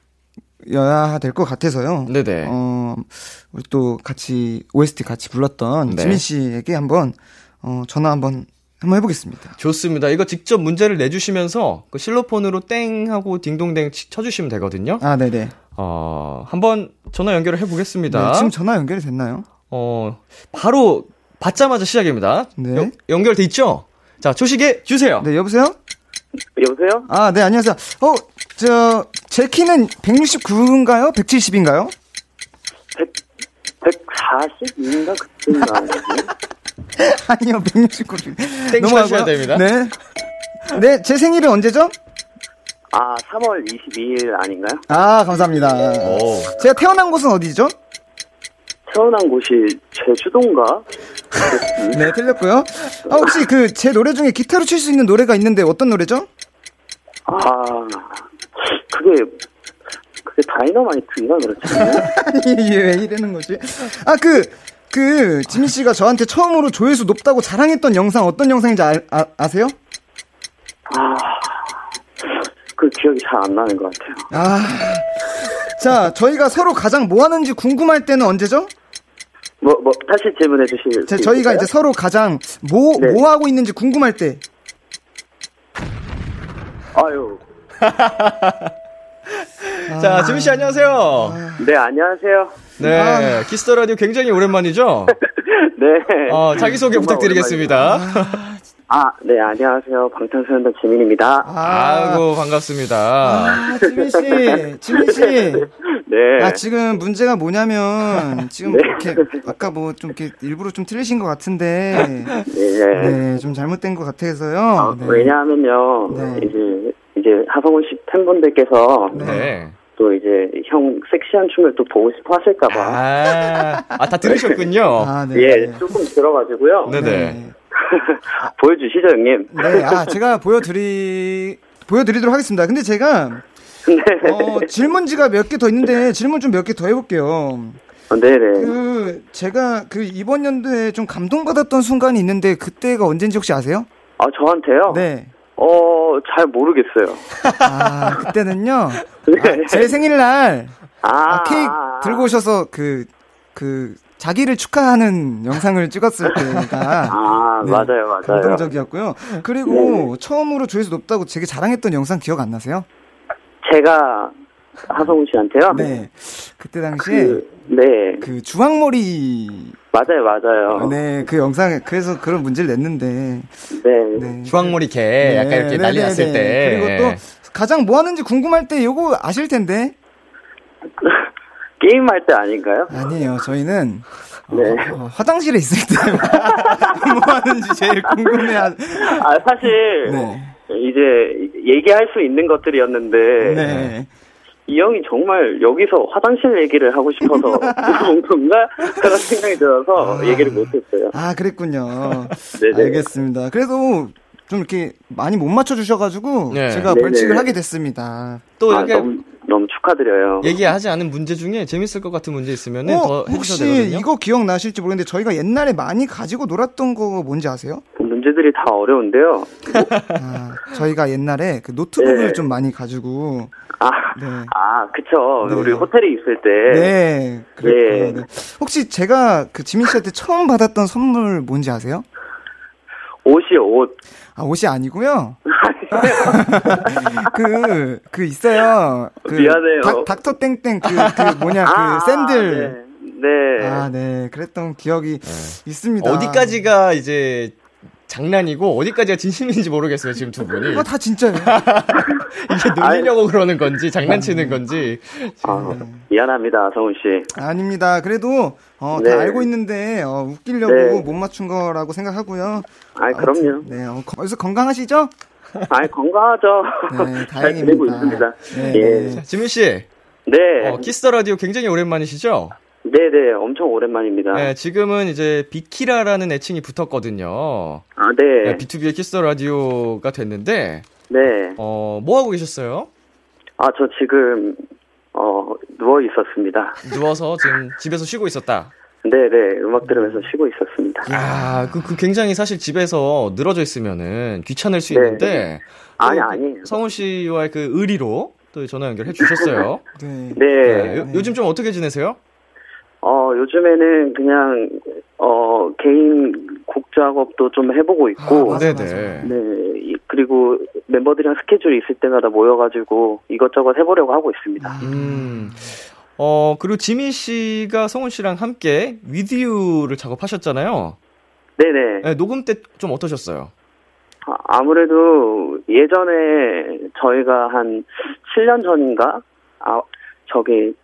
될 것 같아서요. 네네. 어, 우리 또 같이 OST 같이 불렀던 네. 지민 씨에게 한번 어, 전화 한번 한번 해보겠습니다. 좋습니다. 이거 직접 문제를 내주시면서 그 실로폰으로 땡 하고 딩동댕 치- 쳐주시면 되거든요. 아, 네네. 어, 한번 전화 연결을 해보겠습니다. 네, 지금 전화 연결이 됐나요? 어, 바로 받자마자 시작입니다. 네. 연- 연결돼 있죠? 자, 초시계 주세요. 네, 여보세요? 여보세요? 아, 네, 안녕하세요. 어, 저, 제 키는 169인가요? 170인가요? 140인가 그때인가 아니요, 169. 땡 쳐주셔야 됩니다. 네. 네, 제 생일은 언제죠? 아, 3월 22일 아닌가요? 아, 감사합니다. 제가 태어난 곳은 어디죠? 태어난 곳이 제주도인가? 네, 틀렸고요. 아, 혹시 그 제 노래 중에 기타로 칠 수 있는 노래가 있는데 어떤 노래죠? 아, 그게, 그게 다이너마이트인가 그렇지? 아니, 왜 이러는 거지? 아, 그, 그, 지민 씨가 저한테 처음으로 조회수 높다고 자랑했던 영상 어떤 영상인지 아, 아, 아세요? 아, 그 기억이 잘 안 나는 것 같아요. 아. 자, 저희가 서로 가장 뭐 하는지 궁금할 때는 언제죠? 뭐, 뭐, 다시 질문해 주실 자, 수 저희가 있을까요? 이제 서로 가장 뭐, 네. 뭐 하고 있는지 궁금할 때. 아유, 자, 지민 씨 안녕하세요. 네, 안녕하세요. 네, Kiss the Radio 굉장히 오랜만이죠? 네. 어, 자기소개 부탁드리겠습니다. 아, 네, 안녕하세요. 방탄소년단 지민입니다. 아이고, 반갑습니다. 아, 지민 씨, 지민 씨. 네. 아, 지금 문제가 뭐냐면, 지금 네. 이렇게, 아까 뭐 좀 이렇게 일부러 좀 틀리신 것 같은데, 네. 네, 좀 잘못된 것 같아서요. 아, 네. 왜냐하면요, 네. 이제, 이제 하성훈 씨 팬분들께서 네. 또 이제 형 섹시한 춤을 또 보고 싶어 하실까봐. 아, 아, 다 들으셨군요. 아, 네. 예, 조금 들어가지고요. 네네. 보여주시죠, 형님. 네, 아, 제가 보여드리, 보여드리도록 하겠습니다. 근데 제가, 네. 어, 질문지가 몇 개 더 있는데, 질문 좀 몇 개 더 해볼게요. 어, 네네. 그, 제가 그 이번 연도에 좀 감동받았던 순간이 있는데, 그때가 언젠지 혹시 아세요? 아, 저한테요? 네. 어, 잘 모르겠어요. 아, 그때는요, 네. 제 생일날, 아, 아, 케이크 아, 들고 오셔서 그, 그, 자기를 축하하는 영상을 찍었을 때가 아, 네, 맞아요, 맞아요. 감동적이었고요. 그리고 처음으로 조회수 높다고 되게 자랑했던 영상 기억 안 나세요? 제가 하성훈 씨한테요? 네. 그때 당시에 그, 그, 네. 주황머리 맞아요, 맞아요. 네, 그 영상에 그래서 그런 문제를 냈는데 네. 네. 주황머리 개, 네, 약간 이렇게 네, 난리 네, 났을 네. 때. 그리고 또 가장 뭐 하는지 궁금할 때 요거 아실 텐데. 게임 할 때 아닌가요? 아니에요. 저희는 네. 어, 화장실에 있을 때 뭐 하는지 제일 궁금해 하. 아, 사실, 네. 이제, 얘기할 수 있는 것들이었는데, 네. 이 형이 정말 여기서 화장실 얘기를 하고 싶어서 건가? 그런 생각이 들어서 얘기를 못했어요. 아, 그랬군요. 네네. 알겠습니다. 그래도 좀 이렇게 많이 못 맞춰 주셔가지고 네. 제가 네네. 벌칙을 하게 됐습니다. 또 아, 이렇게 너무, 너무 축하드려요. 얘기하지 않은 문제 중에 재밌을 것 같은 문제 있으면 어, 더 해주셔도 혹시 되거든요. 이거 기억 나실지 모르겠는데 저희가 옛날에 많이 가지고 놀았던 거 뭔지 아세요? 문제들이 다 어려운데요. 아, 저희가 옛날에 그 노트북을 네. 좀 많이 가지고 아, 네. 아, 그쵸. 네. 우리 호텔에 있을 때. 네, 그랬고요. 예. 네. 혹시 제가 그 지민 씨한테 처음 받았던 선물 뭔지 아세요? 옷이요, 옷. 아, 옷이 아니고요. 그, 그 있어요. 그 미안해요. 닥, 닥터 땡땡 그, 그 뭐냐, 그 아, 샌들. 네. 네. 아, 네. 그랬던 기억이 있습니다. 어디까지가 이제 장난이고 어디까지가 진심인지 모르겠어요 지금 두 분이 이거 다 진짜예요. 이게 놀리려고 그러는 건지 장난치는 건지 아, 미안합니다, 성훈 씨. 아닙니다. 그래도, 어, 네. 다 알고 있는데, 어, 웃기려고 네. 못 맞춘 거라고 생각하고요. 아, 그럼요. 네, 어, 거- 그래서 건강하시죠? 아, 건강하죠. 네, 잘 지내고 다행입니다. 있습니다. 네, 예. 네. 지민 씨 네. 어, Kiss the Radio 굉장히 오랜만이시죠? 네네, 엄청 오랜만입니다. 네, 지금은 이제 비키라라는 애칭이 붙었거든요. 아, 네. 네, B2B의 Kiss the Radio가 됐는데 네. 어, 뭐 하고 계셨어요? 아, 저 지금, 어, 누워 있었습니다. 누워서 지금 집에서 쉬고 있었다. 네네, 음악 들으면서 쉬고 있었습니다. 아, 그, 그 굉장히 사실 집에서 늘어져 있으면은 귀찮을 수 네. 있는데 아니, 또 아니에요. 성훈 씨와의 그 의리로 또 전화 연결해 주셨어요. 네. 네. 네, 요, 요즘 좀 어떻게 지내세요? 어, 요즘에는 그냥, 어, 개인 곡 작업도 좀 해보고 있고, 아, 네네. 네, 이- 그리고 멤버들이랑 스케줄이 있을 때마다 모여가지고 이것저것 해보려고 하고 있습니다. 음. 어, 그리고 지민 씨가 성훈 씨랑 함께 You를 작업하셨잖아요. 네네. 네, 녹음 때 좀 어떠셨어요? 아, 아무래도 예전에 저희가 한 7년 전인가? 아, 저기,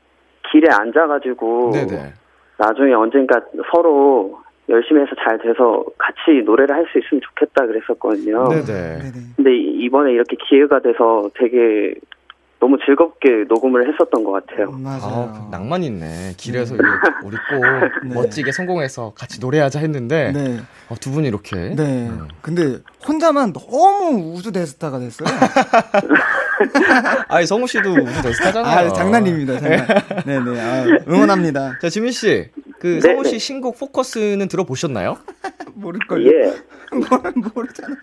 길에 앉아가지고, 네네. 나중에 언젠가 서로 열심히 해서 잘 돼서 같이 노래를 할 수 있으면 좋겠다 그랬었거든요. 네네. 네네. 근데 이- 이번에 이렇게 기회가 돼서 되게 너무 즐겁게 녹음을 했었던 것 같아요. 맞아요. 아, 낭만 있네. 길에서 이제 우리 꼭 네. 멋지게 성공해서 같이 노래하자 했는데 네. 어, 두 분이 이렇게 네. 근데 혼자만 너무 우주 대스타가 됐어요. 아니 성우 씨도 우주 대스타잖아요. 아, 장난입니다. 장난. 네, 네. 아, 응원합니다. 자 지민 씨, 그 네, 성우 씨 네. 신곡 포커스는 들어보셨나요? 모를 걸. 예, 뭘 모르잖아.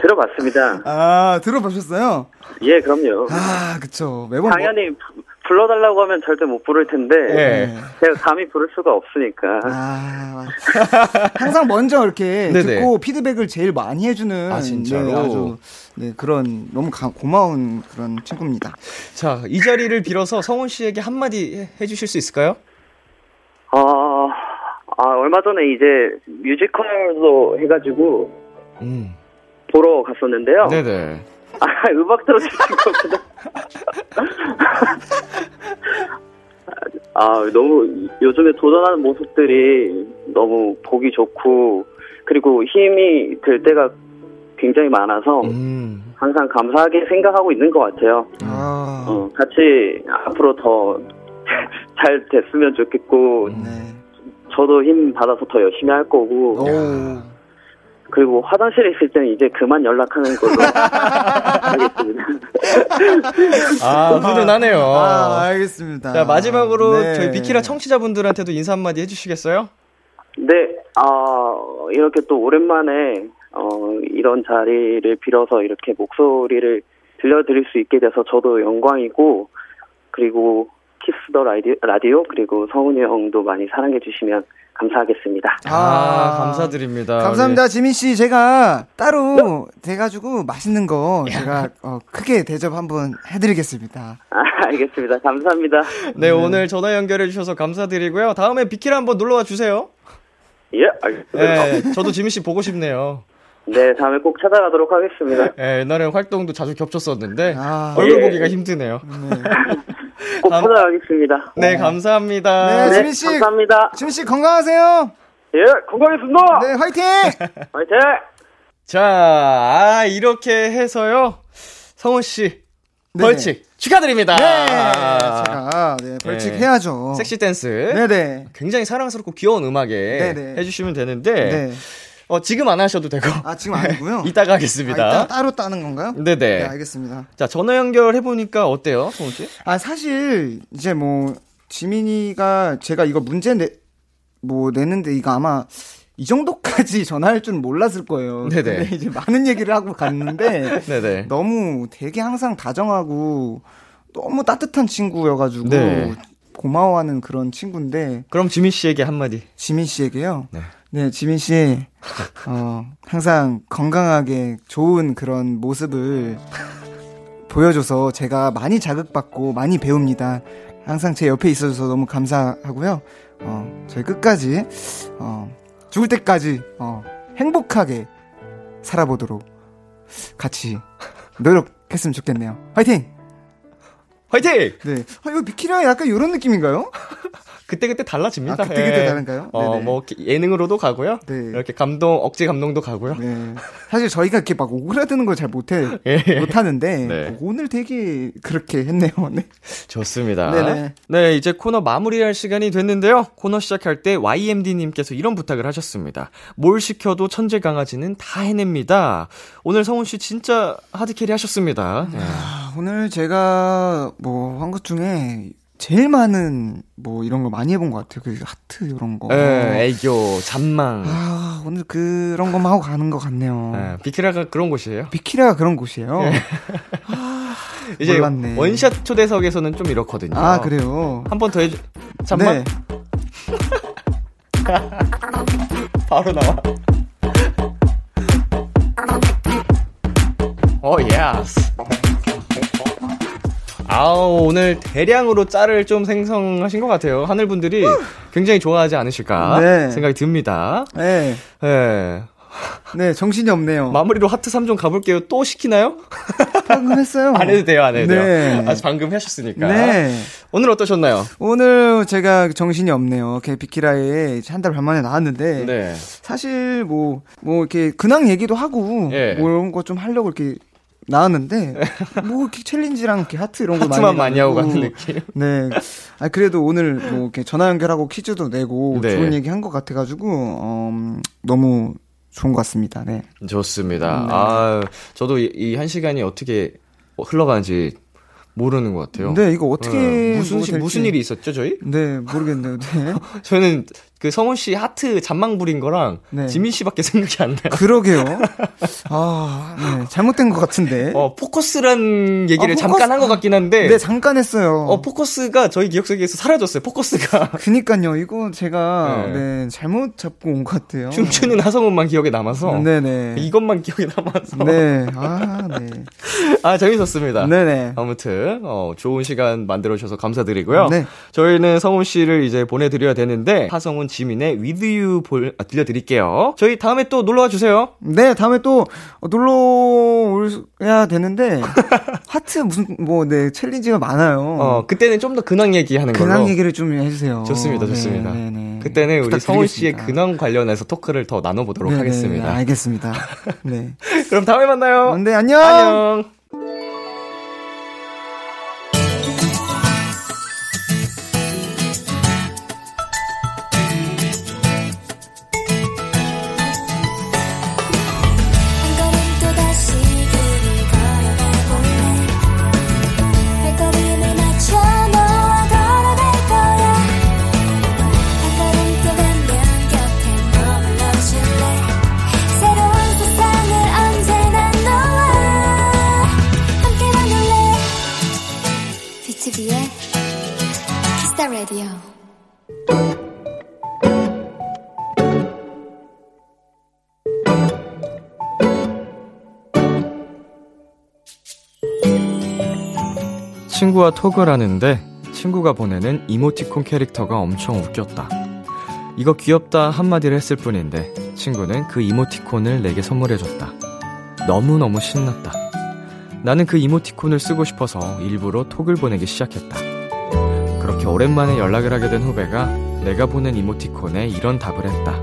들어봤습니다. 아, 들어보셨어요? 예, 그럼요. 아, 그쵸. 매번 당연히 부- 불러달라고 하면 절대 못 부를 텐데 네. 제가 감히 부를 수가 없으니까. 아, 항상 먼저 이렇게 네네. 듣고 피드백을 제일 많이 해주는 아, 진짜로? 네, 아주 네, 그런 너무 가- 고마운 그런 친구입니다. 자, 이 자리를 빌어서 성훈 씨에게 한마디 해- 해주실 수 있을까요? 아, 아, 얼마 전에 이제 뮤지컬도 해가지고 음. 보러 갔었는데요. 네네. 아, 음악 들어주신 거구나. 아, 너무 요즘에 도전하는 모습들이 너무 보기 좋고, 그리고 힘이 될 때가 굉장히 많아서 음. 항상 감사하게 생각하고 있는 것 같아요. 아, 어, 같이 앞으로 더 잘 됐으면 좋겠고, 네. 저도 힘 받아서 더 열심히 할 거고, 오, 그리고 화장실에 있을 때는 이제 그만 연락하는 걸로 하겠습니다. 아, 훈훈하네요. 아, 알겠습니다. 자, 마지막으로 네. 저희 비키라 청취자분들한테도 인사 한마디 해주시겠어요? 네, 아, 이렇게 또 오랜만에, 어, 이런 자리를 빌어서 이렇게 목소리를 들려드릴 수 있게 돼서 저도 영광이고, 그리고 키스 더 라디오, 라디오 그리고 성훈이 형도 많이 사랑해 주시면 감사하겠습니다. 아, 감사드립니다. 감사합니다, 지민 씨. 제가 따로 돼가지고 맛있는 거 제가 어, 크게 대접 한번 해드리겠습니다. 아, 알겠습니다. 감사합니다. 네, 오늘 전화 연결해 주셔서 감사드리고요. 다음에 비키라 한번 놀러 와 주세요. 예, 알겠습니다. 네, 저도 지민 씨 보고 싶네요. 네, 다음에 꼭 찾아가도록 하겠습니다. 네, 옛날에 활동도 자주 겹쳤었는데 아. 얼굴 예. 보기가 힘드네요. 꼭 다음- 찾아가겠습니다. 네, 감사합니다. 네, 네, 지민 씨. 감사합니다. 지민 씨 건강하세요. 예, 건강했습니다. 네, 화이팅! 화이팅! 자, 아, 이렇게 해서요. 성훈 씨 네네. 벌칙 축하드립니다. 네, 제가 네, 벌칙 네. 해야죠. 섹시 댄스. 네네. 굉장히 사랑스럽고 귀여운 음악에 네네. 해주시면 되는데 네. 어, 지금 안 하셔도 되고 아 지금 아니고요. 이따가 아, 하겠습니다. 이따 따로 따는 건가요? 네네. 네, 알겠습니다. 자 전화 연결해 보니까 어때요, 성훈 씨? 아 사실 이제 뭐 지민이가 제가 이거 문제 내 뭐 내는데 이거 아마 이 정도까지 전화할 줄은 몰랐을 거예요. 네네. 근데 이제 많은 얘기를 하고 갔는데 네네. 너무 되게 항상 다정하고 너무 따뜻한 친구여가지고 네. 고마워하는 그런 친구인데 그럼 지민 씨에게 한마디. 지민 씨에게요. 네. 네, 지민 씨, 어, 항상 건강하게 좋은 그런 모습을 보여줘서 제가 많이 자극받고 많이 배웁니다. 항상 제 옆에 있어줘서 너무 감사하고요. 어, 저희 끝까지, 어, 죽을 때까지, 어, 행복하게 살아보도록 같이 노력했으면 좋겠네요. 화이팅! 화이팅! 네. 아, 이거 비키라 약간 이런 느낌인가요? 그때 그때 달라집니다. 아, 그때그때 예. 다른가요? 어, 네네. 뭐 예능으로도 가고요. 네. 이렇게 감동 억지 감동도 가고요. 네. 사실 저희가 이렇게 막 오그라드는 걸 잘 못해, 예. 못하는데, 네. 오늘 되게 그렇게 했네요. 네. 좋습니다. 네네. 네, 이제 코너 마무리할 시간이 됐는데요. 코너 시작할 때 YMD님께서 이런 부탁을 하셨습니다. 뭘 시켜도 천재 강아지는 다 해냅니다. 오늘 성훈 씨 진짜 하드캐리 하셨습니다. 네. 아, 오늘 제가 뭐 한 것 중에 제일 많은 뭐 이런 거 많이 해본 것 같아요. 그 하트 이런 거. 네, 애교, 잔망. 아, 오늘 그런 것만 하고 가는 것 같네요. 네, 비키라가 그런 곳이에요. 비키라가 그런 곳이에요. 이제 몰랐네. 원샷 초대석에서는 좀 이렇거든요. 아, 그래요? 한 번 더 해줘. 잠만. 네. 바로 나와. Oh, yes. 아우, 오늘 대량으로 짤을 좀 생성하신 것 같아요. 하늘 분들이 굉장히 좋아하지 않으실까 네. 생각이 듭니다. 네. 네. 네, 정신이 없네요. 마무리로 하트 3종 가볼게요. 또 시키나요? 방금 했어요. 안 해도 돼요, 안 해도 네. 돼요. 아, 방금 하셨으니까. 네. 오늘 어떠셨나요? 오늘 제가 정신이 없네요. 이렇게 비키라에 한 달 반 만에 나왔는데 네. 사실 뭐 뭐 이렇게 근황 얘기도 하고 예. 뭐 이런 거 좀 하려고 이렇게 나왔는데 뭐 이렇게 challenge랑 이렇게 하트 이런 거 하트만 많이, 많이 하고 가는 느낌. 네. 아 그래도 오늘 뭐 이렇게 전화 연결하고 퀴즈도 내고 네. 좋은 얘기 한 것 같아 가지고 어, 너무 좋은 것 같습니다. 네. 좋습니다. 네. 아, 저도 이한 시간이 어떻게 흘러가는지 모르는 것 같아요. 근데 이거 어떻게 네. 무슨 뭐 무슨 일이 있었죠, 저희? 네 모르겠네요. 네. 저는 그 성훈 씨 하트 잔망 부린 거랑 네. 지민 씨밖에 생각이 안 나요. 그러게요. 아, 네. 잘못된 것 같은데. 어, 포커스란 얘기를 아, 포커스- 잠깐 한 것 같긴 한데. 네, 잠깐 했어요. 어, 포커스가 저희 기억 속에서 사라졌어요. 포커스가. 그니까요. 이거 제가 네. 네, 잘못 잡고 온 것 같아요. 춤추는 하성운만 기억에 남아서. 네네. 이것만 기억에 남아서. 네. 아, 네. 아, 재밌었습니다. 네네. 아무튼, 어, 좋은 시간 만들어 주셔서 감사드리고요. 네. 저희는 성훈 씨를 이제 보내 드려야 되는데, 하성훈 지민의 With You 볼, 아, 들려드릴게요. 저희 다음에 또 놀러와 주세요. 네, 다음에 또 놀러 올야 되는데 하트 무슨 뭐 네, 챌린지가 많아요. 어, 그때는 좀 더 근황 얘기하는 걸로. 근황 얘기를 좀 해주세요. 좋습니다, 좋습니다. 네, 네, 네. 그때는 우리 성훈 씨의. 근황 관련해서 토크를 더 나눠보도록 네, 네, 하겠습니다. 네, 알겠습니다. 네. 그럼 다음에 만나요. 네, 안녕. 안녕. 친구와 톡을 하는데 친구가 보내는 이모티콘 캐릭터가 엄청 웃겼다. 이거 귀엽다 한마디를 했을 뿐인데 친구는 그 이모티콘을 내게 선물해줬다. 너무너무 신났다. 나는 그 이모티콘을 쓰고 싶어서 일부러 톡을 보내기 시작했다. 그렇게 오랜만에 연락을 하게 된 후배가 내가 보낸 이모티콘에 이런 답을 했다.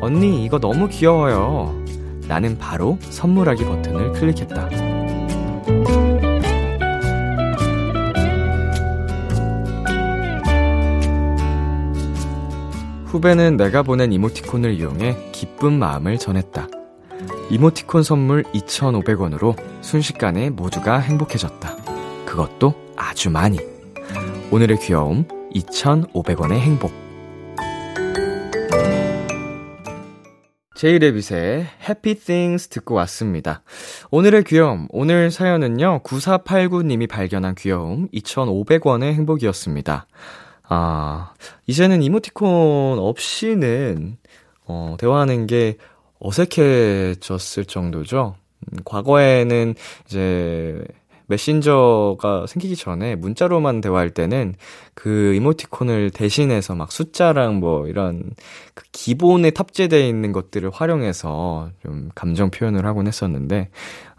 언니, 이거 너무 귀여워요. 나는 바로 선물하기 버튼을 클릭했다. 후배는 내가 보낸 이모티콘을 이용해 기쁜 마음을 전했다. 이모티콘 선물 2,500원으로 순식간에 모두가 행복해졌다. 그것도 아주 많이. 오늘의 귀여움 2,500원의 행복. 제이레빗의 Happy Things 듣고 왔습니다. 오늘의 귀여움, 오늘 사연은요, 9489님이 발견한 귀여움 2,500원의 행복이었습니다. 아, 이제는 이모티콘 없이는, 어, 대화하는 게 어색해졌을 정도죠. 음, 과거에는 이제 메신저가 생기기 전에 문자로만 대화할 때는 그 이모티콘을 대신해서 막 숫자랑 뭐 이런 그 기본에 탑재되어 있는 것들을 활용해서 좀 감정 표현을 하곤 했었는데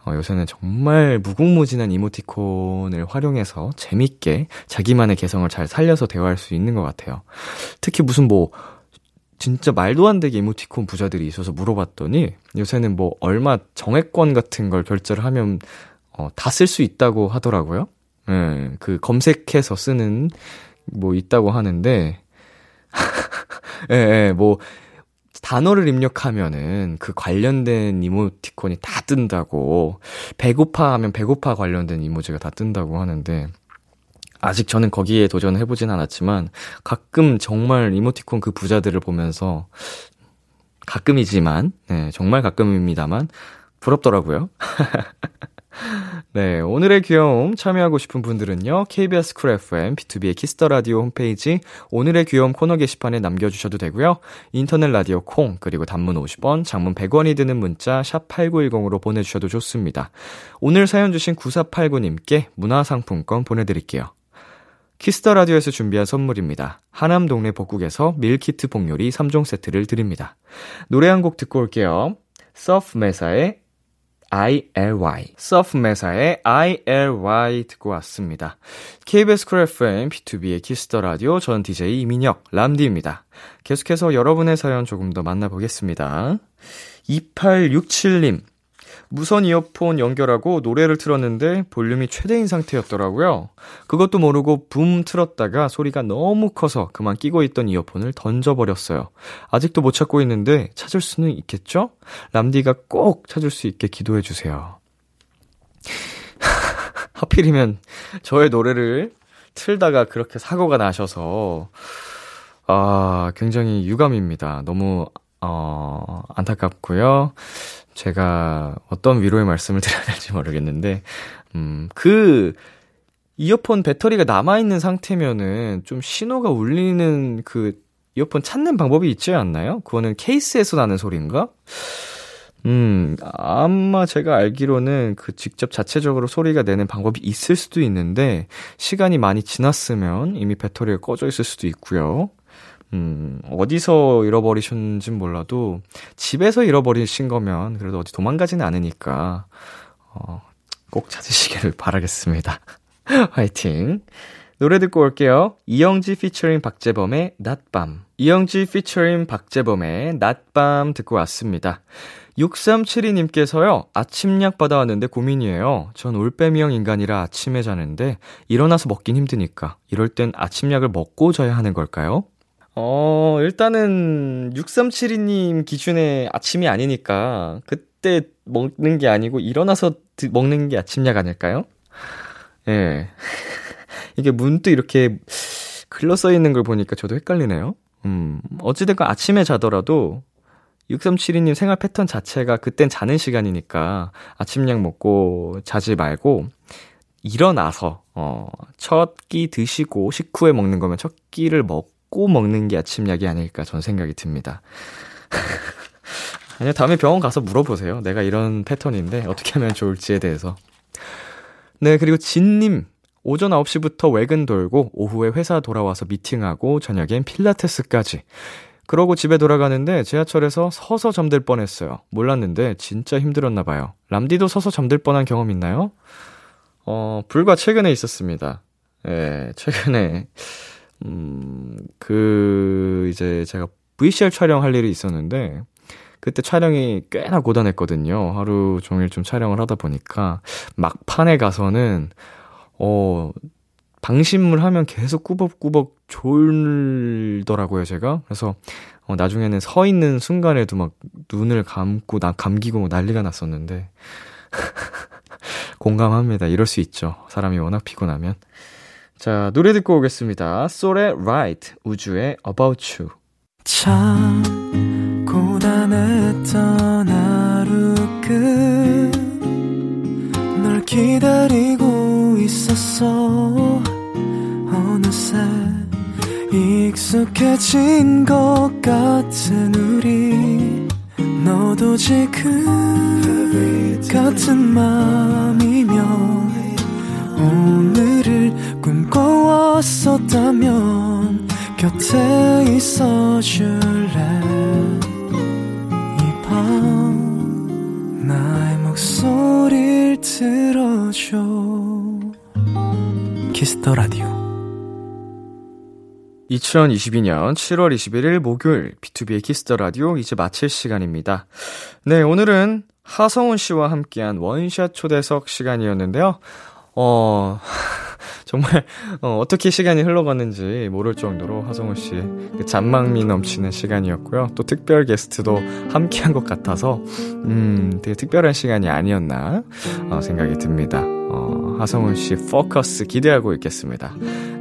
어, 요새는 정말 무궁무진한 이모티콘을 활용해서 재밌게 자기만의 개성을 잘 살려서 대화할 수 있는 것 같아요. 특히 무슨 뭐 진짜 말도 안 되게 이모티콘 부자들이 있어서 물어봤더니 요새는 뭐 얼마 정액권 같은 걸 결제를 하면 어, 다 쓸 수 있다고 하더라고요. 예, 그 검색해서 쓰는 뭐 있다고 하는데 예, 예, 뭐 단어를 입력하면은 그 관련된 이모티콘이 다 뜬다고 배고파 하면 배고파 관련된 이모지가 다 뜬다고 하는데 아직 저는 거기에 도전을 해보진 않았지만 가끔 정말 이모티콘 그 부자들을 보면서 가끔이지만 네, 정말 가끔입니다만 부럽더라고요. 네, 오늘의 귀여움 참여하고 싶은 분들은요. KBS Cool FM, B2B의 Kiss the Radio 홈페이지 오늘의 귀여움 코너 게시판에 남겨 주셔도 되고요. 인터넷 라디오 콩, 그리고 단문 50원, 장문 100원이 드는 문자 샵 8910으로 보내 주셔도 좋습니다. 오늘 사연 주신 9489님께 문화 상품권 보내 드릴게요. Kiss the Radio에서 준비한 선물입니다. 하남 동네 복국에서 밀키트 복요리 3종 세트를 드립니다. 노래 한 곡 듣고 올게요. Surf Mesa의 ILY. Surf Mesa의 ILY 듣고 왔습니다. KBS Cool FM, B2B의 Kiss the Radio, 전 DJ 이민혁, 람디입니다. 계속해서 여러분의 사연 조금 더 만나보겠습니다. 2867님. 무선 이어폰 연결하고 노래를 틀었는데 볼륨이 최대인 상태였더라고요. 그것도 모르고 붐 틀었다가 소리가 너무 커서 그만 끼고 있던 이어폰을 던져버렸어요. 아직도 못 찾고 있는데 찾을 수는 있겠죠? 람디가 꼭 찾을 수 있게 기도해주세요. 하필이면 저의 노래를 틀다가 그렇게 사고가 나셔서, 아, 굉장히 유감입니다. 너무, 어, 안타깝고요. 제가 어떤 위로의 말씀을 드려야 될지 모르겠는데, 음, 그, 이어폰 배터리가 남아있는 상태면은 좀 신호가 울리는 그 이어폰 찾는 방법이 있지 않나요? 그거는 케이스에서 나는 소리인가? 음, 아마 제가 알기로는 그 직접 자체적으로 소리가 내는 방법이 있을 수도 있는데, 시간이 많이 지났으면 이미 배터리가 꺼져 있을 수도 있고요. 음, 어디서 잃어버리셨는진 몰라도, 집에서 잃어버리신 거면 그래도 어디 도망가지는 않으니까, 어, 꼭 찾으시기를 바라겠습니다. 화이팅! 노래 듣고 올게요. 이영지 피처링 박재범의 낮밤. 이영지 피처링 박재범의 낮밤 듣고 왔습니다. 6372님께서요, 아침약 받아왔는데 고민이에요. 전 올빼미형 인간이라 아침에 자는데, 일어나서 먹긴 힘드니까, 이럴 땐 아침약을 먹고 자야 하는 걸까요? 어, 일단은, 6372님 기준의 아침이 아니니까, 그때 먹는 게 아니고, 일어나서 먹는 게 아침약 아닐까요? 예. 이게 문득 이렇게 글러 써 있는 걸 보니까 저도 헷갈리네요. 음, 어찌됐건 아침에 자더라도 6372님 생활 패턴 자체가 그땐 자는 시간이니까 아침약 먹고 자지 말고 일어나서 어, 첫 끼 드시고 식후에 먹는 거면 첫 끼를 먹고 먹는 게 아침약이 아닐까 전 생각이 듭니다. 아니요, 다음에 병원 가서 물어보세요. 내가 이런 패턴인데 어떻게 하면 좋을지에 대해서. 네, 그리고 진님. 오전 9시부터 외근 돌고 오후에 회사 돌아와서 미팅하고 저녁엔 필라테스까지. 그러고 집에 돌아가는데 지하철에서 서서 잠들 뻔했어요. 몰랐는데 진짜 힘들었나 봐요. 람디도 서서 잠들 뻔한 경험 있나요? 어, 불과 최근에 있었습니다. 예, 최근에 음, 그 이제 제가 VCR 촬영할 일이 있었는데 그때 촬영이 꽤나 고단했거든요. 하루 종일 좀 촬영을 하다 보니까 막판에 가서는 어 방심을 하면 계속 꾸벅꾸벅 졸더라고요, 제가. 그래서, 어, 나중에는 서 있는 순간에도 막 눈을 감고, 나, 감기고 난리가 났었는데. 공감합니다. 이럴 수 있죠. 사람이 워낙 피곤하면. 자, 노래 듣고 오겠습니다. 솔의 Right, 우주의 About You. 참, 고단했던 하루 끝널 기다리고 있었어. 어느새 익숙해진 것 같은 우리 너도 지금 같은 맘이면 오늘을 꿈꿔왔었다면 곁에 있어 줄래 이 밤 나의 목소리를 들어줘 Kiss the Radio 2022년 7월 21일 목요일 B2B의 Kiss the Radio 이제 마칠 시간입니다. 네, 오늘은 하성운 씨와 함께한 원샷 초대석 시간이었는데요. 어, 정말, 어, 어떻게 시간이 흘러갔는지 모를 정도로 하성운 씨의 그 잔망미 넘치는 시간이었고요. 또 특별 게스트도 함께한 것 같아서, 음, 되게 특별한 시간이 아니었나, 어, 생각이 듭니다. 어, 하성운 씨 포커스 기대하고 있겠습니다.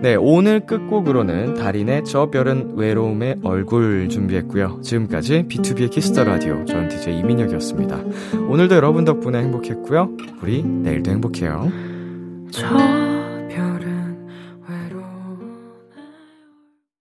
네, 오늘 끝곡으로는 다린의 저 별은 외로움의 얼굴 준비했고요. 지금까지 B2B의 Kiss the Radio, 전 DJ 이민혁이었습니다. 오늘도 여러분 덕분에 행복했고요. 우리 내일도 행복해요. 저